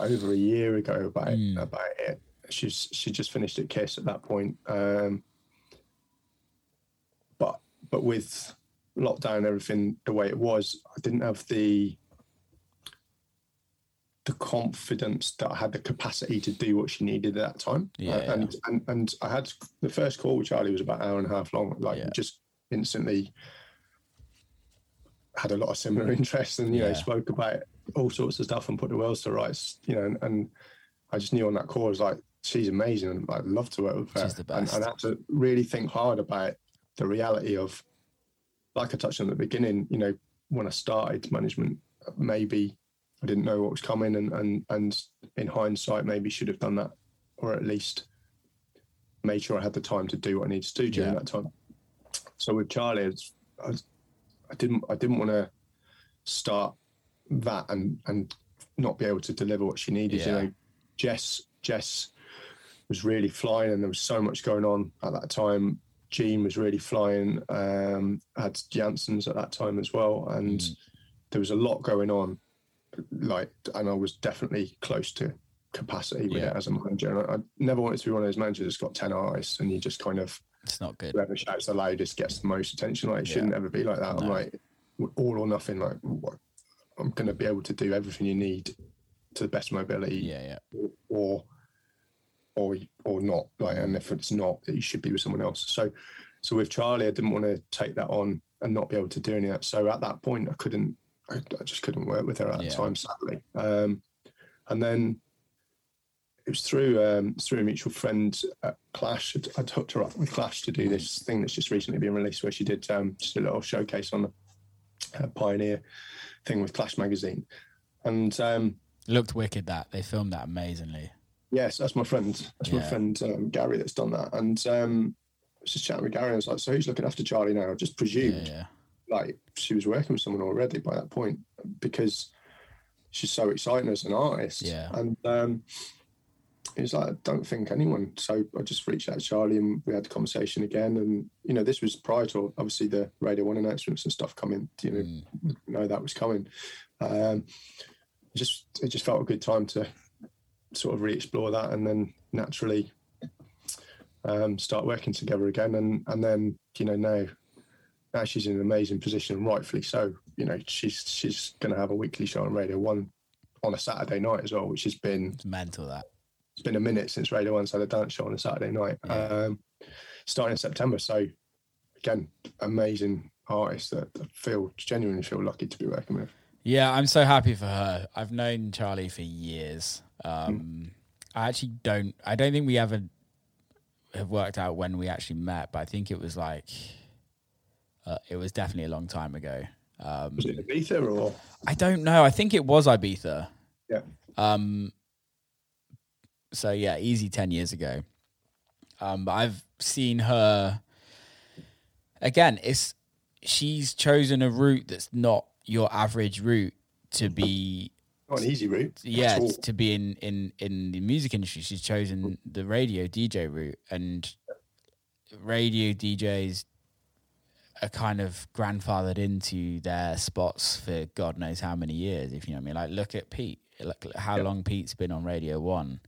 over a year ago about Mm. about it. She's she just finished at Kiss at that point. Um, but with lockdown and everything the way it was, I didn't have the the confidence that I had the capacity to do what she needed at that time. Yeah, Uh, yeah. and, and and I had the first call with Charlie was about an hour and a half long. Like Yeah. just instantly had a lot of similar interests and you know spoke about all sorts of stuff and put the world to rights. You know, and, and I just knew on that call I was like, she's amazing and I'd love to work with her. She's the And, best. and I had to really think hard about the reality of, like I touched on at the beginning. You know, when I started management, maybe I didn't know what was coming, and and and in hindsight, maybe should have done that, or at least made sure I had the time to do what I needed to do during Yeah. that time. So with Charlie, it's, I, was, I didn't I didn't want to start that and and not be able to deliver what she needed. You know, Jess Jess was really flying, and there was so much going on at that time. Gene was really flying. Um, had Janssens at that time as well, and Mm. there was a lot going on. Like, and I was definitely close to capacity with Yeah. it as a manager. And I, I never wanted to be one of those managers that's got ten eyes and you just kind of It's not good. whoever shouts the loudest gets the most attention. Like, it Yeah. shouldn't ever be like that. I'm like all or nothing. Like, I'm going to be able to do everything you need to the best of my ability, Yeah, yeah. or or or or not. Like, and if it's not, you should be with someone else. So, so with Charlie, I didn't want to take that on and not be able to do any of that. So at that point, I couldn't. I, I just couldn't work with her at Yeah. the time, sadly. Um, and then it was through um, through a mutual friend at Clash. I'd, I'd hooked her up with Clash to do this thing that's just recently been released, where she did um, just a little showcase on the uh, Pioneer thing with Clash magazine. And um, Looked wicked that. They filmed that amazingly. Yes, that's my friend. That's my friend um, Gary that's done that. And um, I was just chatting with Gary. I was like, "So who's looking after Charlie now?" I just presumed yeah. like she was working with someone already by that point because she's so exciting as an artist. Yeah. And um, he was like, I don't think anyone. So I just reached out to Charlie and we had the conversation again. And, you know, this was prior to obviously the Radio 1 announcements and stuff coming, you know, Mm. know that was coming. Um, just, it just felt a good time to sort of re explore that and then naturally um, start working together again. And, and then, you know, now now she's in an amazing position, rightfully so. You know, she's she's going to have a weekly show on Radio One on a Saturday night as well, which has been It's mental that. it's been a minute since Radio One's had a dance show on a Saturday night, Yeah. um, starting in September. So again, amazing artist that I feel genuinely feel lucky to be working with. Yeah, I'm so happy for her. I've known Charlie for years. Um, I actually don't. I don't think we ever have worked out when we actually met, but I think it was like, uh, it was definitely a long time ago. Um, Was it Ibiza or I don't know. I think it was Ibiza. Yeah. Um. So yeah, easy ten years ago. Um, but I've seen her. Again, it's she's chosen a route that's not your average route to be not an easy route? yeah to be in in in the music industry she's chosen the radio dj route and radio djs are kind of grandfathered into their spots for god knows how many years if you know what i mean like look at pete look at how Yeah. long pete's been on radio one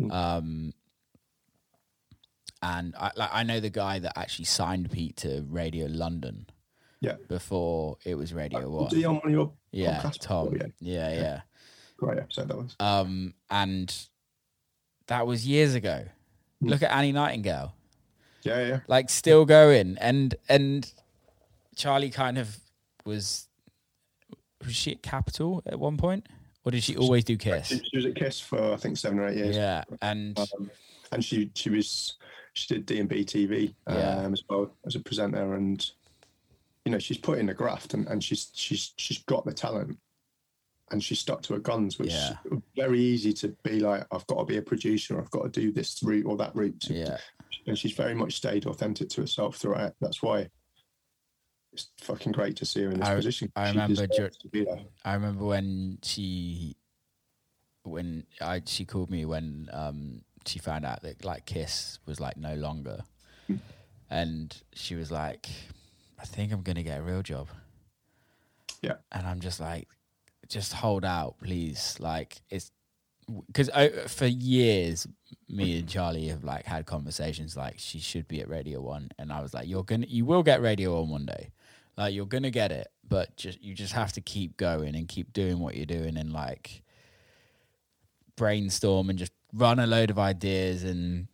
Mm. um and I, like, I know the guy that actually signed Pete to Radio London. Yeah. Before it was Radio One. Was on one of your Yeah, podcasts Tom. before? Yeah. Yeah, yeah. great episode that was? Um, and that was years ago. Look at Annie Nightingale, Yeah, yeah. like still going, and and Charlie kind of was. Was she at Capital at one point, or did she always do Kiss? She, she was at Kiss for I think seven or eight years. Yeah, and Um, and she she was she did D and B TV um, Yeah. as well as a presenter, and you know she's put in the graft, and, and she's she's she's got the talent, and she's stuck to her guns, which Yeah. is very easy to be like I've got to be a producer, I've got to do this route or that route, yeah, and she's very much stayed authentic to herself throughout. That's why it's fucking great to see her in this I- position. I She remember deserves to be there. I remember when she, when I she called me when um she found out that like Kiss was like no longer, Hmm. and she was like, "I think I'm gonna get a real job." Yeah. and I'm just like, just hold out, please. Like it's because for years, me and mm-hmm. Charlie have like had conversations like she should be at Radio One, and I was like, "You're gonna, you will get Radio One one day." Like you're gonna get it, but just you just have to keep going and keep doing what you're doing, and like brainstorm and just run a load of ideas and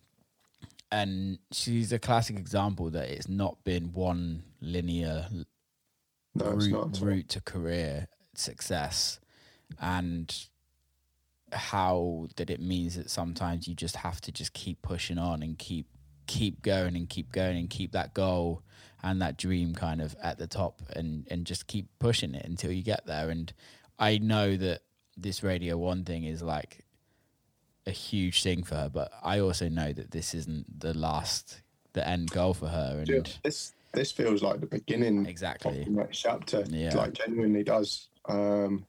and she's a classic example that it's not been one linear No, route, route to career success and how that it means that sometimes you just have to just keep pushing on and keep keep going and keep going and keep that goal and that dream kind of at the top and and just keep pushing it until you get there. And i know that this radio one thing is like a huge thing for her but i also know that this isn't the last the end goal for her. And Yeah, This this feels like the beginning exactly of the next chapter. Yeah. Like genuinely does. Um,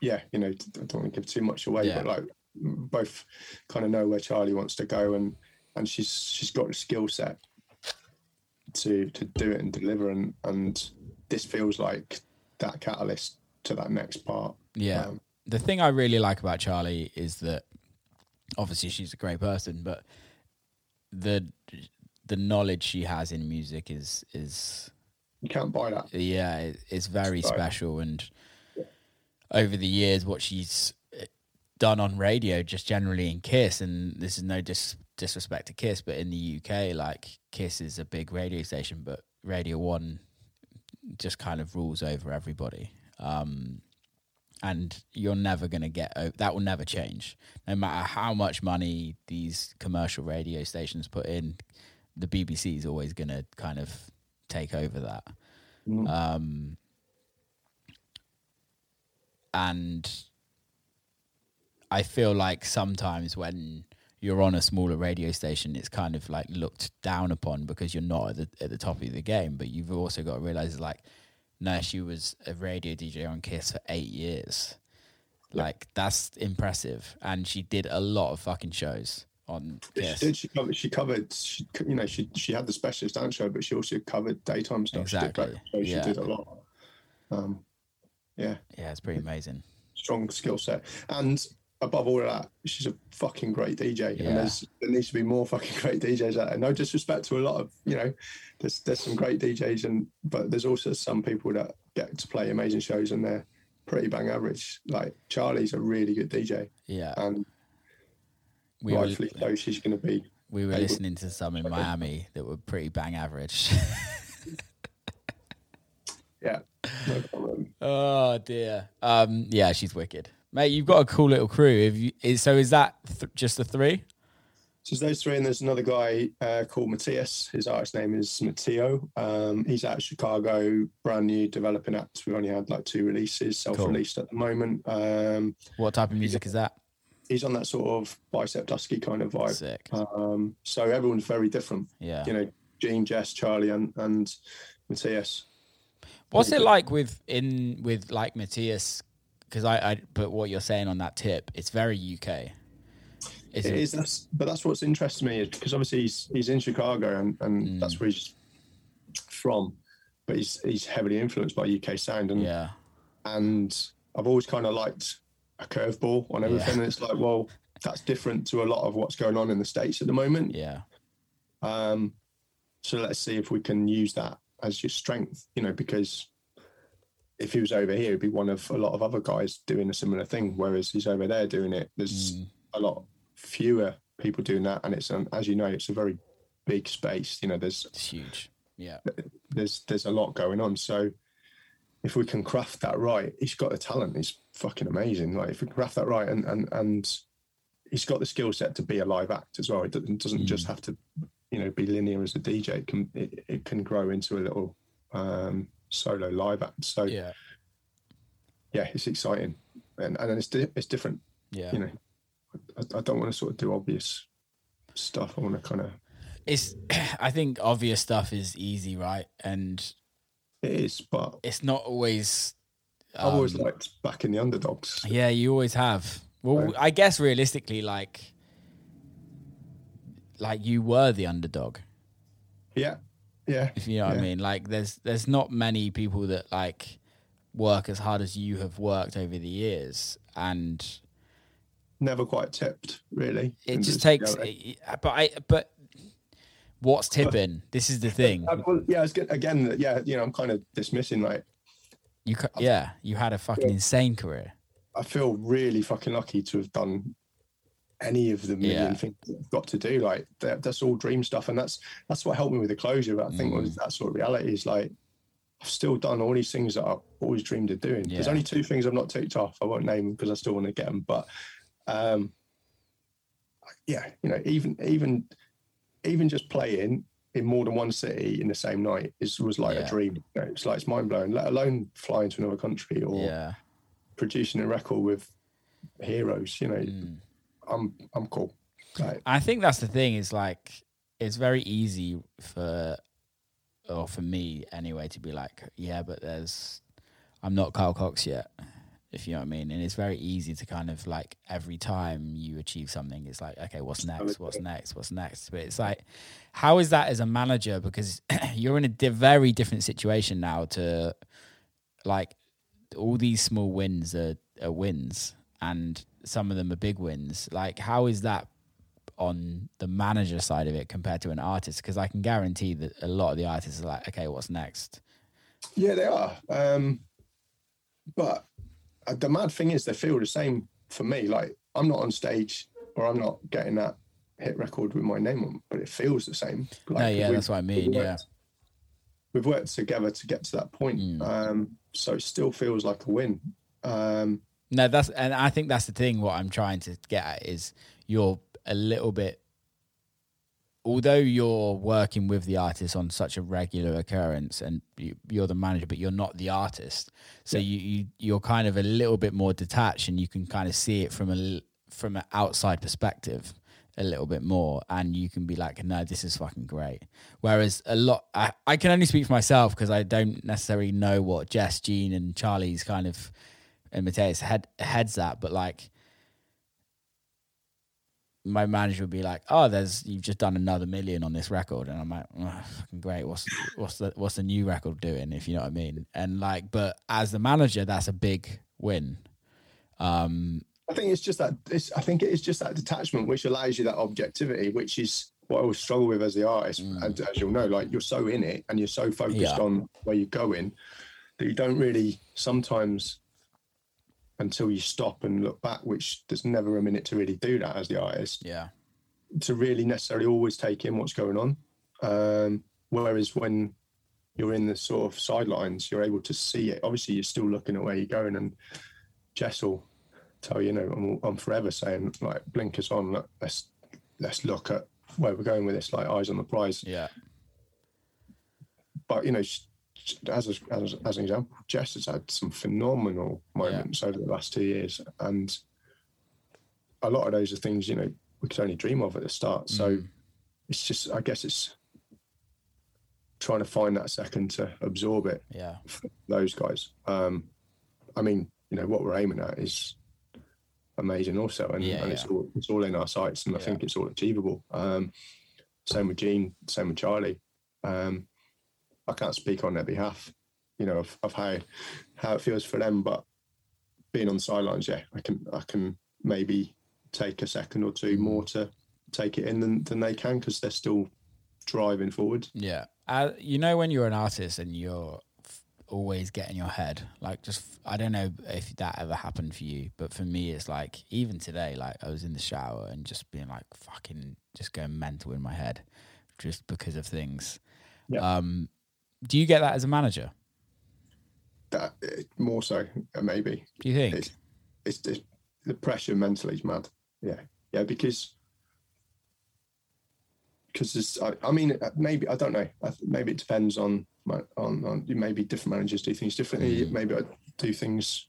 yeah, you know, I don't want to give too much away, Yeah. but like both kind of know where Charlie wants to go, and and she's she's got the skill set to to do it and deliver, and and this feels like that catalyst to that next part. Yeah. Um, the thing I really like about Charlie is that obviously she's a great person, but the the knowledge she has in music is is you can't buy that. yeah, it, it's very special. And over the years what she's eh, done on radio just generally in Kiss and this is no dis- disrespect to Kiss but in the UK like Kiss is a big radio station but Radio 1 just kind of rules over everybody. Um and you're never going to get o- that will never change. No matter how much money these commercial radio stations put in the BBC is always going to kind of take over that Mm. um, and I feel like sometimes when you're on a smaller radio station, it's kind of like looked down upon because you're not at the, at the top of the game. But you've also got to realize, like, no, she was a radio DJ on Kiss for eight years. Like, that's impressive. And she did a lot of fucking shows on Kiss. She did. She covered. She covered. She, you know, she she had the specialist dance show, but she also covered daytime stuff. She did, Exactly, yeah. She did a lot. Um, yeah, Yeah, it's pretty amazing. strong skill set, and above all of that, she's a fucking great DJ. Yeah. And there's there needs to be more fucking great DJs out there. No disrespect to a lot of you know, there's there's some great DJs, and but there's also some people that get to play amazing shows, and they're pretty bang average. Like Charlie's a really good DJ, Yeah. and We were, so. She's going to be we were able- listening to some in Miami that were pretty bang average. yeah. No. Oh dear. Um, yeah, she's wicked, mate. You've got a cool little crew. Have you? Is, so is that th- just the three? So those three, and there's another guy uh, called Matthias. His artist name is Mattheo. Um, he's out of Chicago, brand new, developing acts. We only had like two releases, self-released at the moment. Um, What type of music is that? He's on that sort of bicep dusky kind of vibe. Sick. Um, so everyone's very different. Yeah. You know, Gene, Jess, Charlie, and and Matthias. What's it like with in with like Matthias? Because I, I, but what you're saying on that tip, it's very UK. Is It it? is, that's, but that's what's interesting to me is because obviously he's he's in Chicago and, and Mm. that's where he's from, but he's he's heavily influenced by UK sound and Yeah. and I've always kind of liked a curveball on everything. And it's like, well, that's different to a lot of what's going on in the states at the moment. Yeah. Um, so let's see if we can use that as your strength, you know, because if he was over here, he'd be one of a lot of other guys doing a similar thing. Whereas he's over there doing it, there's Mm. a lot fewer people doing that, and it's an, as you know, it's a very big space. You know, there's It's huge. Yeah. there's there's a lot going on. So if we can craft that right, he's got the talent. He's fucking amazing. Like if we can craft that right, and and and he's got the skill set to be a live act as well. It doesn't, doesn't just have to, you know, be linear as a DJ. It can it, it can grow into a little um, solo live act. So yeah, Yeah. it's exciting, and and it's di- it's different. Yeah. You know, I, I don't want to sort of do obvious stuff. I want to kind of It's. I think obvious stuff is easy, right? And it is, but it's not always. I've always um, liked backing the underdogs. Yeah, you always have. Well. I guess realistically, like, like you were the underdog. Yeah, yeah. If you know what I mean. Like, there's there's not many people that like work as hard as you have worked over the years, and never quite tipped, really. it just takes. it- but I but what's tipping? This is the thing. Uh, well, yeah, it's good. again, yeah, you know, I'm kind of dismissing like, You yeah, you had a fucking insane career. I feel really fucking lucky to have done any of the million Yeah. things I've got to do. Like that, that's all dream stuff, and that's that's what helped me with the closure. But I think was Mm. that sort of reality is like I've still done all these things that I've always dreamed of doing. There's only two things I've not ticked off. I won't name them because I still want to get them. But um, yeah, you know, even even even just playing in more than one city in the same night is was like Yeah. a dream. You know, it's like it's mind blowing. Let alone flying to another country or Yeah. producing a record with heroes. You know, Mm. I'm I'm cool. Like, I think that's the thing is like it's very easy for or for me anyway to be like, yeah, but there's I'm not Carl Cox yet, if you know what I mean. And it's very easy to kind of like every time you achieve something, it's like, okay, what's next? What's next? What's next? But it's like, how is that as a manager? Because you're in a di- very different situation now to like all these small wins are, are wins and some of them are big wins. Like, how is that on the manager side of it compared to an artist? Because I can guarantee that a lot of the artists are like, okay, what's next? yeah, they are. Um, but the mad thing is, they feel the same for me. Like I'm not on stage or I'm not getting that hit record with my name on, but it feels the same. Like, no, yeah, that's what I mean. we've Yeah. We've worked together to get to that point. Mm. Um, so it still feels like a win. Um, No, that's and I think that's the thing. What I'm trying to get at is you're a little bit, although you're working with the artist on such a regular occurrence, and you, you're the manager, but you're not the artist. So you, you you're kind of a little bit more detached, and you can kind of see it from a from an outside perspective a little bit more and you can be like no this is fucking great whereas a lot i, I can only speak for myself because i don't necessarily know what jess gene and charlie's kind of and Matthias head heads at, but like my manager would be like, "Oh, there's you've just done another million on this record," and I'm like, oh, "Fucking great! What's what's the what's the new record doing?" If you know what I mean. And like, but as the manager, that's a big win. Um, I think it's just that. It's, I think it is just that detachment which allows you that objectivity, which is what I always struggle with as the artist. Mm. And as you'll know, like you're so in it and you're so focused Yeah. on where you're going that you don't really sometimes until you stop and look back, which there's never a minute to really do that as the artist yeah, to really necessarily always take in what's going on. Um, whereas when you're in the sort of sidelines, you're able to see it. Obviously, you're still looking at where you're going, and Jess will tell you, you know, I'm, I'm forever saying like blinkers on. Let's let's look at where we're going with this, like eyes on the prize. yeah, But you know, as a, as, as an example, Jess has had some phenomenal moments over the last two years, and a lot of those are things you know we could only dream of at the start. So Mm. it's just, I guess, it's trying to find that second to absorb it. yeah, For those guys. Um, I mean, you know, what we're aiming at is amazing, also, and, Yeah, and it's all it's all in our sights, and I Yeah. think it's all achievable. Um, same with Gene, same with Charlie. Um, I can't speak on their behalf, you know, of, of how how it feels for them, but being on the sidelines, yeah, I can I can maybe take a second or two more to take it in than, than they can because they're still driving forward. yeah. Uh, you know, when you're an artist and you're f- always getting your head, like just I don't know if that ever happened for you, but for me, it's like even today, like I was in the shower and just being like fucking just going mental in my head, just because of things. Yeah. Um, do you get that as a manager? That eh, more so, uh, maybe. Do you think? It's, it's it's the pressure mentally is mad. Yeah, yeah, because because it's. I, I mean, uh, maybe I don't know. I, maybe it depends on my on on. Maybe different managers do things differently. Mm. Maybe I do things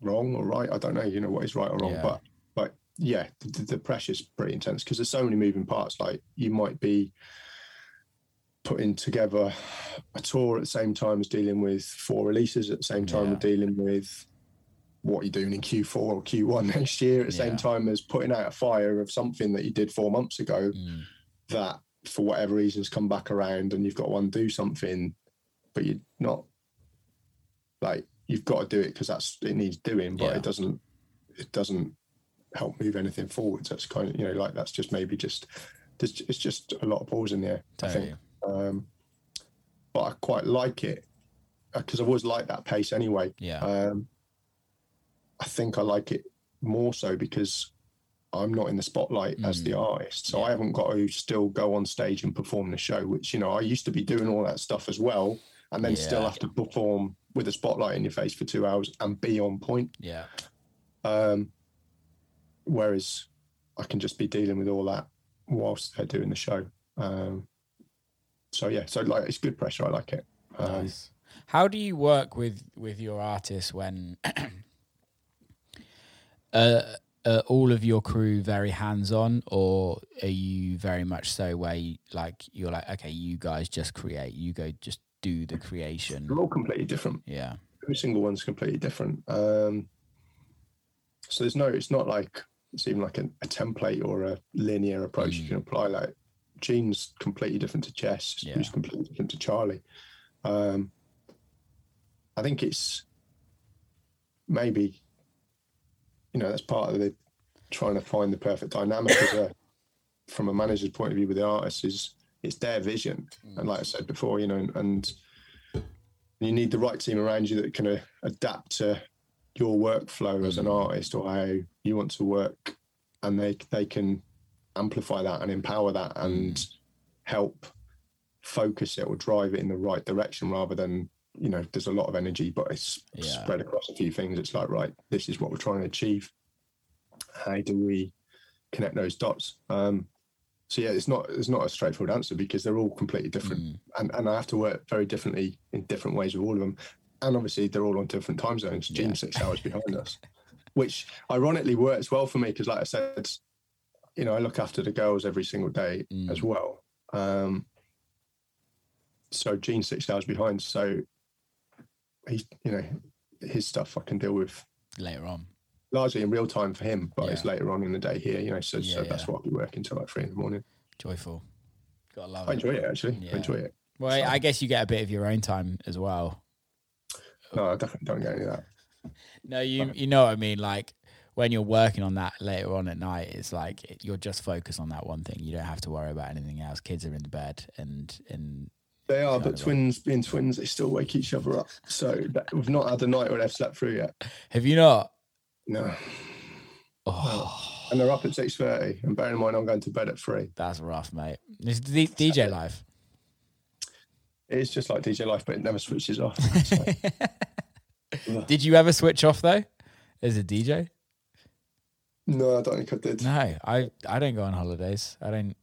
wrong or right. I don't know. You know what is right or wrong, Yeah. but but yeah, the, the, the pressure's pretty intense because there's so many moving parts. Like you might be putting together a tour at the same time as dealing with four releases at the same time Yeah. dealing with what you're doing in Q4 or Q1 next year at the Yeah. same time as putting out a fire of something that you did four months ago Mm, that for whatever reasons come back around and you've got to undo something but you're not like you've got to do it because that's it needs doing but Yeah. it doesn't it doesn't help move anything forward so it's kind of you know like that's just maybe just there's, it's just a lot of balls in there i think totally. Um, but I quite like it because I've always liked that pace anyway. Yeah. Um, I think I like it more so because I'm not in the spotlight as the artist. So I haven't got to still go on stage and perform the show, which, you know, I used to be doing all that stuff as well. And then still have to perform with a spotlight in your face for two hours and be on point. Yeah. Um, whereas I can just be dealing with all that whilst they're doing the show. Um, so yeah, so like it's good pressure. I like it. Um, Nice. How do you work with with your artists when uh, are all of your crew very hands on, or are you very much so where you, like you're like okay, you guys just create, you go just do the creation. They're all completely different. Yeah. Every single one's completely different. Um, so there's no, it's not like it's even like a, a template or a linear approach you Mm. can apply. Like Gene's completely different to Jess, Yeah. who's completely different to Charlie. Um, I think it's maybe, you know, that's part of the trying to find the perfect dynamic as a, from a manager's point of view with the artist is it's their vision. And like I said before, you know, and, and you need the right team around you that can uh, adapt to your workflow as an artist or how you want to work and they they can amplify that and empower that and help focus it or drive it in the right direction rather than you know there's a lot of energy but it's Yeah. spread across a few things it's like right this is what we're trying to achieve how do we connect those dots um so yeah it's not it's not a straightforward answer because they're all completely different Mm. and, and I have to work very differently in different ways with all of them. And obviously, they're all on different time zones. Yeah. six hours behind us, which ironically works well for me because, like I said, you know, I look after the girls every single day Mm. as well. Um, so Gene's six hours behind. So he's, you know, his stuff I can deal with Later on. largely in real time for him, but it's later on in the day here, you know. So, so Yeah, that's yeah. what I'll be working till like three in the morning. Joyful. Gotta love I it. enjoy it actually. Yeah. I enjoy it. Well, So- I guess you get a bit of your own time as well. No, I definitely don't get any of that. No, you you know what I mean. Like when you're working on that later on at night, it's like you're just focused on that one thing. You don't have to worry about anything else. Kids are in the bed, and and They are, but twins being twins, they still wake each other up. So that, we've not had a night where they've slept through yet. have you not? No, Oh, and they're up at six thirty. And bearing in mind, I'm going to bed at three. that's rough, mate. It's D- DJ life. It's just like DJ life, but it never switches off. So, Did you ever switch off though, as a DJ? No, I don't think I did. No, I I don't go on holidays. I don't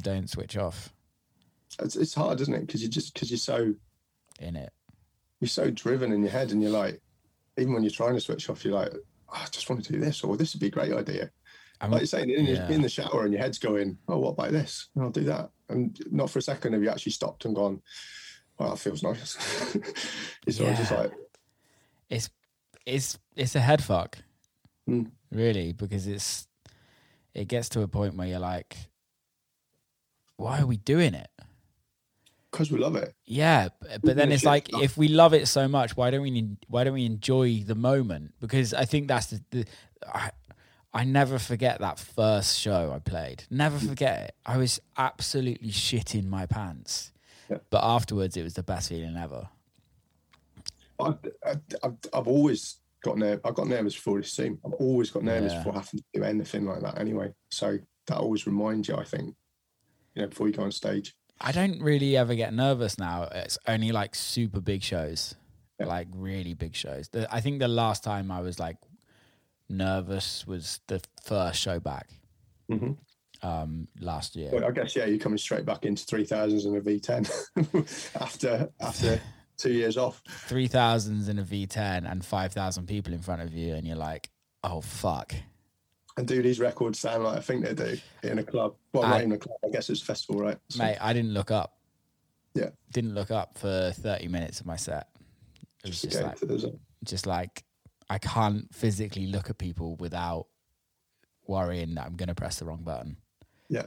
don't switch off It's, it's hard, isn't it? Because you just because you're so in it. you're so driven in your head, and you're like, even when you're trying to switch off, you're like, "Oh, I just want to do this, or this would be a great idea. I'm, Like you're saying, in, Yeah. in the shower, and your head's going, "Oh, what about this? And I'll do that." And not for a second have you actually stopped and gone, "Well, that feels nice." it's always just like, it's it's it's a head fuck, Mm. Really, because it's it gets to a point where you're like, why are we doing it? because we love it. Yeah, b- but then it's like stuff. if we love it so much, why don't we why don't we enjoy the moment? Because I think that's the, the I I never forget that first show I played. Never Mm. forget it. I was absolutely shitting my pants. Yeah. But afterwards it was the best feeling ever. I've, I've, I've always got nerve. I got nervous before this scene. I've always got nervous Yeah. before having to do anything like that. Anyway, so that always reminds you. I think, you know, before you go on stage. I don't really ever get nervous now. It's only like super big shows, Yeah. like really big shows. The, I think the last time I was like nervous was the first show back Mhm. um, last year. Well, I guess yeah, you're coming straight back into three thousands and a V10 after after two years off. Three thousands in a V10 and five thousand people in front of you, and you're like, oh fuck. And do these records sound like I think they do in a club? Well, I- not in a club. I guess it's a festival, right? So- Mate, I didn't look up. Yeah. Didn't look up for 30 minutes of my set. It was just just like, into the zone. just like, I can't physically look at people without worrying that I'm going to press the wrong button. Yeah.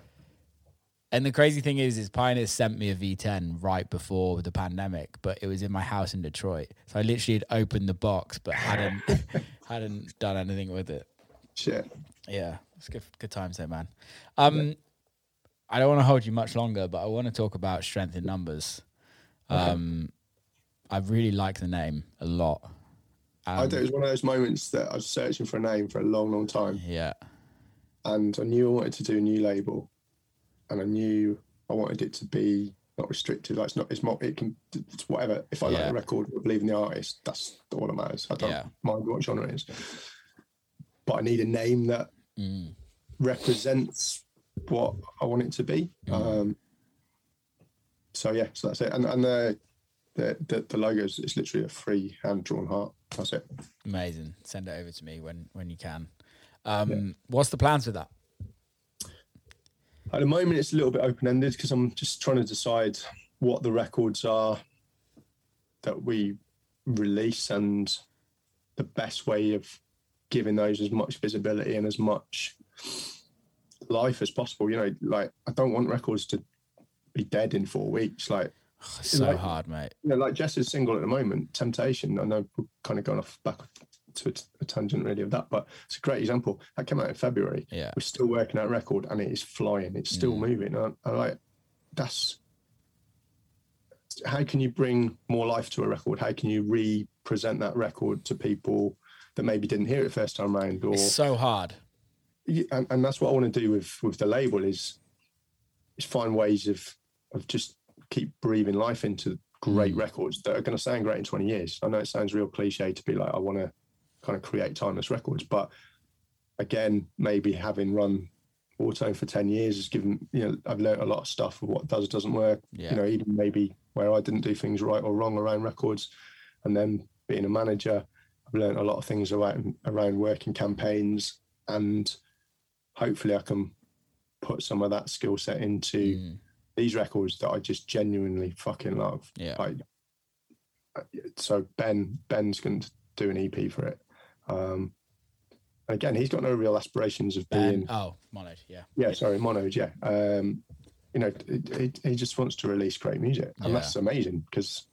And the crazy thing is, is Pioneer sent me a V10 right before the pandemic, but it was in my house in Detroit. So I literally had opened the box, but hadn't hadn't done anything with it. Shit. Yeah, it's good. Good times there, man. Um, I don't want to hold you much longer, but I want to talk about strength in numbers. Okay. Um, I really like the name a lot. I Um, do. It was one of those moments that I was searching for a name for a long, long time, Yeah. and I knew I wanted to do a new label, and I knew I wanted it to be not restricted. Like it's not. It's more. It can. It's whatever. If I like Yeah. the record, I believe in the artist. That's all that matters. I don't Yeah. mind what genre it is, but I need a name that Mm. represents what I want it to be. Mm. Um, so yeah, so that's it. And and the the the, the logos it's literally a free hand drawn heart. That's it. Amazing. Send it over to me when when you can. Um, What's the plans with that? At the moment, it's a little bit open ended because I'm just trying to decide what the records are that we release and the best way of giving those as much visibility and as much life as possible. You know, like I don't want records to be dead in four weeks. Like so Like- hard, mate. you know, like Jess's single at the moment, Temptation. I know we're kind of going off back to a, tangent really of that, but it's a great example. That came out in February. Yeah. We're still working that record and it is flying. It's still Mm. moving. And I, I like that's how can you bring more life to a record? How can you re-present that record to people that maybe didn't hear it first time around? Or It's so hard. And, and that's what I want to do with with the label is is find ways of of just keep breathing life into great Mm. records that are going to sound great in 20 years. I know it sounds real cliche to be like I want to kind of create timeless records, but again, maybe having run Whartone for 10 years has given you know I've learned a lot of stuff of what does doesn't work. Yeah. You know, even maybe where I didn't do things right or wrong around records, and then being a manager, I've learned a lot of things around around working campaigns and hopefully I can put some of that skill set into Mm. these records that I just genuinely fucking love. Yeah. Like, uh, so Ben Ben's going to do an EP for it. Um, again, he's got no real aspirations of being. oh, Mono, yeah. Yeah, sorry, Monoed. Yeah, um, you know, he, he just wants to release great music, and Yeah. that's amazing because.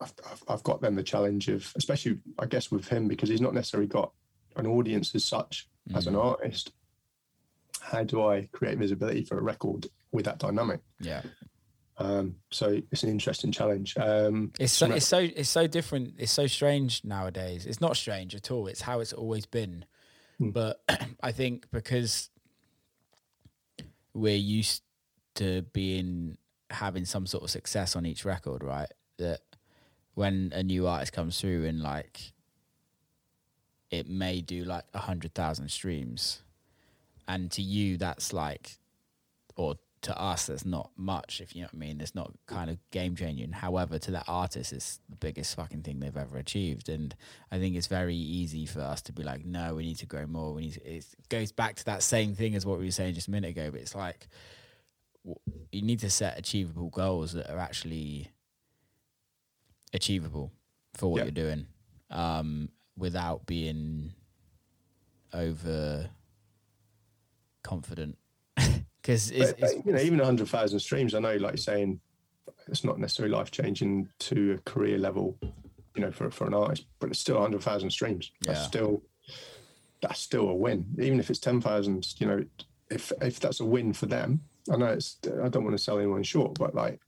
I've, I've, got then the challenge of, especially I guess with him because he's not necessarily got an audience as such as an Mm. artist. How do I create visibility for a record with that dynamic? Yeah. Um, so it's an interesting challenge. Um, It's so, it's so it's so different. It's so strange nowadays. It's not strange at all. It's how it's always been. Hmm. But I think because we're used to being having some sort of success on each record, right? That when a new artist comes through and like it may do like a hundred thousand streams, and to you that's like, or to us that's not much. If you know what I mean, it's not kind of game changing. However, to that artist, it's the biggest fucking thing they've ever achieved, and I think it's very easy for us to be like, no, we need to grow more. We need to. It goes back to that same thing as what we were saying just a minute ago, but it's like you need to set achievable goals that are actually achievable for what Yeah. you're doing um, without being over confident because you know, even hundred thousand streams. I know, like you're saying, it's not necessarily life changing to a career level, you know, for for an artist, but it's still hundred thousand streams. That's Yeah. still that's still a win, even if it's ten thousand. You know, if if that's a win for them, I know it's. I don't want to sell anyone short, but like,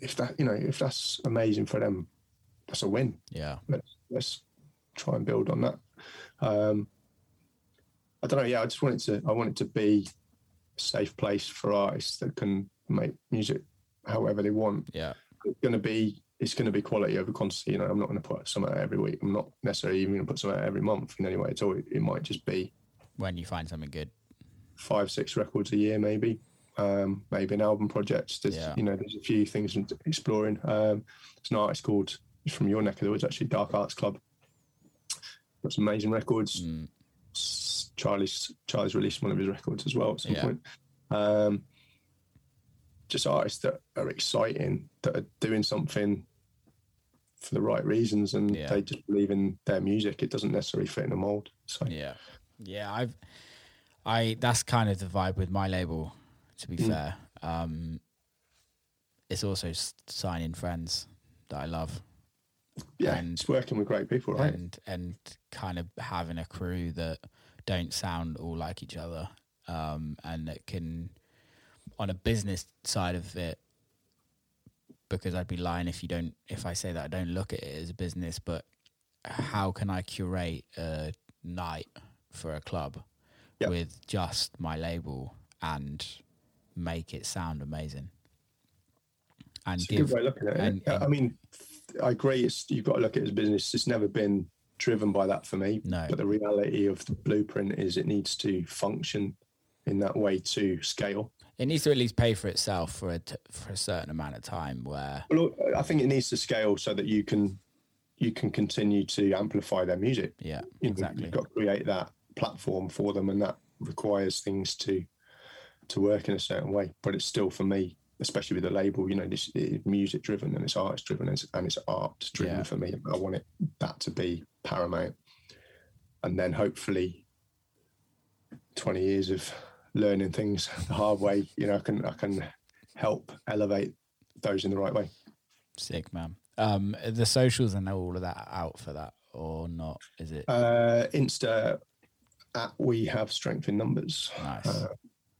if that, you know, if that's amazing for them, that's a win. yeah let's let's try and build on that. Um, I don't know. Yeah, I just want it to. I want it to be safe place for artists that can make music however they want. yeah It's going to be. It's going to be quality over quantity. You know, I'm not going to put some out every week. I'm not necessarily even going to put some out every month in any way at all. It, it might just be when you find something good five, six records a year, maybe. Um, maybe an album project. There's, Yeah. you know, there's a few things I'm exploring. Um, there's an artist called from your neck of the woods, actually, Dark Arts Club. Got some amazing records. mm, Charlie's Charlie's released one of his records as well at some Yeah. point. Um, just artists that are exciting, that are doing something for the right reasons, and Yeah. they just believe in their music. It doesn't necessarily fit in a mold. So yeah yeah i've i that's kind of the vibe with my label to be Mm. fair um it's also signing friends that i love yeah, And- it's working with great people, right? and and kind of having a crew that don't sound all like each other um and that can on a business side of it because I'd be lying if you don't if I say that I don't look at it as a business but how can I curate a night for a club Yep. with just my label and make it sound amazing? And It's a give good way of looking at it. and- Yeah, I mean, I agree. It's, you've got to look at it as business. It's never been driven by that for me. No. But the reality of the blueprint is it needs to function in that way to scale. it needs to at least pay for itself for a t- for a certain amount of time. Where Well, I think it needs to scale so that you can you can continue to amplify their music. yeah, You know, exactly. You've got to create that platform for them, and that requires things to to work in a certain way. But it's still for me, especially with the label, you know, this is music driven and it's artist driven and it's, and it's art driven Yeah. for me. I want it that to be paramount, and then hopefully, twenty years of learning things the hard way, you know, I can I can help elevate those in the right way. Sick man. Um, the socials and all of that out for that or not? Is it Uh, Insta at we have strength in numbers. nice? Uh,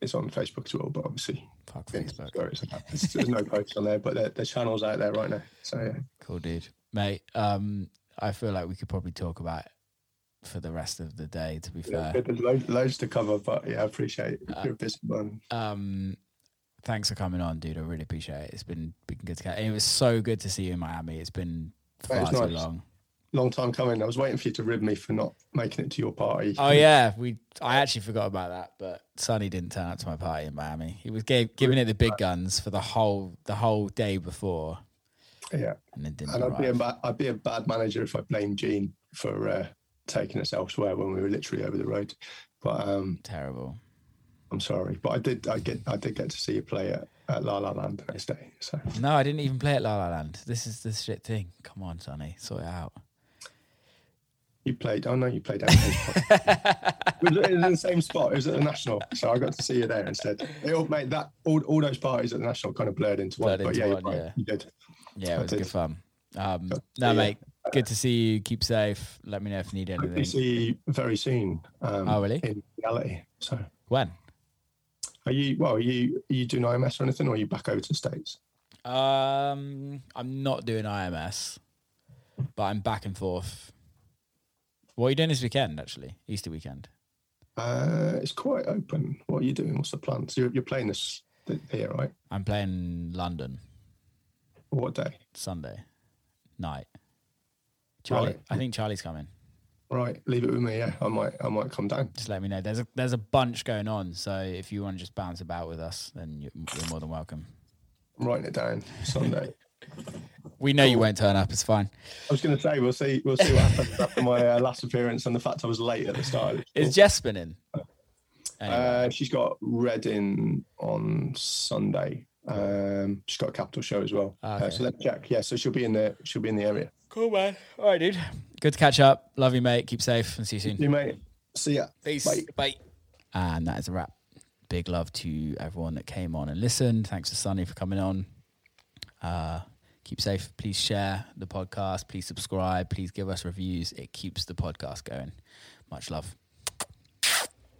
it's on Facebook as well, but obviously Fuck Facebook. where it's at. There's, there's no posts on there, but the channels out there right now. So yeah. Cool, dude. Mate, um, I feel like we could probably talk about it for the rest of the day. To be Yeah, fair, there's loads, loads to cover, but yeah, I appreciate it. Uh, You're a busy man. um, thanks for coming on, dude. I really appreciate it. It's been been good to catch. It was so good to see you in Miami. It's been far it's too nice. long. Long time coming. I was waiting for you to rib me for not making it to your party. Oh yeah, we. I actually forgot about that, but Sonny didn't turn up to my party in Miami. He was gave, giving it the big guns for the whole the whole day before, yeah. and then didn't. And I'd be a I'd be a bad manager if I blamed Gene for uh, taking us elsewhere when we were literally over the road. But um, Terrible. I'm sorry. But I did, I get, I did get to see you play at, at La La Land the next day. So No, I didn't even play at La La Land. This is the shit thing. Come on, Sonny, sort it out. you played. Oh no, you played. It was in the same spot. It was at the National, so I got to see you there instead. It all made that all, all those parties at the National kind of blurred into Blurred one. But into yeah, you're one, right, yeah. you did. Yeah, it was good fun. Um, no, mate, good to see you. Keep safe. Let me know if you need Hope anything. see you very soon. Um, Oh, really? In reality. So, When? are you? Well, are you? Are you doing IMS or anything, or are you back over to the states? Um, I'm not doing IMS, but I'm back and forth. What are you doing this weekend? Actually, Easter weekend. Uh, it's quite open. What are you doing? What's the plans? You're, you're playing this here, right? I'm playing London What day? Sunday night. Charlie, Right. I think Charlie's coming. Right, leave it with me. Yeah, I might. I might come down. Just let me know. There's a there's a bunch going on, so if you want to just bounce about with us, then you're, you're more than welcome. I'm writing it down. Sunday. We know you won't turn up. It's fine. I was going to say we'll see. We'll see what happens after my uh, last appearance and the fact I was late at the start. Is. Jess spinning? Anyway, Uh, she's got Reading on Sunday. Um, she's got a capital show as well. Ah, Uh, so let's check. Yeah, so she'll be in the she'll be in the area. cool man. All right, dude. Good to catch up. Love you, mate. Keep safe and see you soon. You mate. See ya. Peace. Bye. Bye. And that is a wrap. Big love to everyone that came on and listened. Thanks to Sonny for coming on. Uh, keep safe. Please share the podcast. Please subscribe. Please give us reviews. It keeps the podcast going. Much love.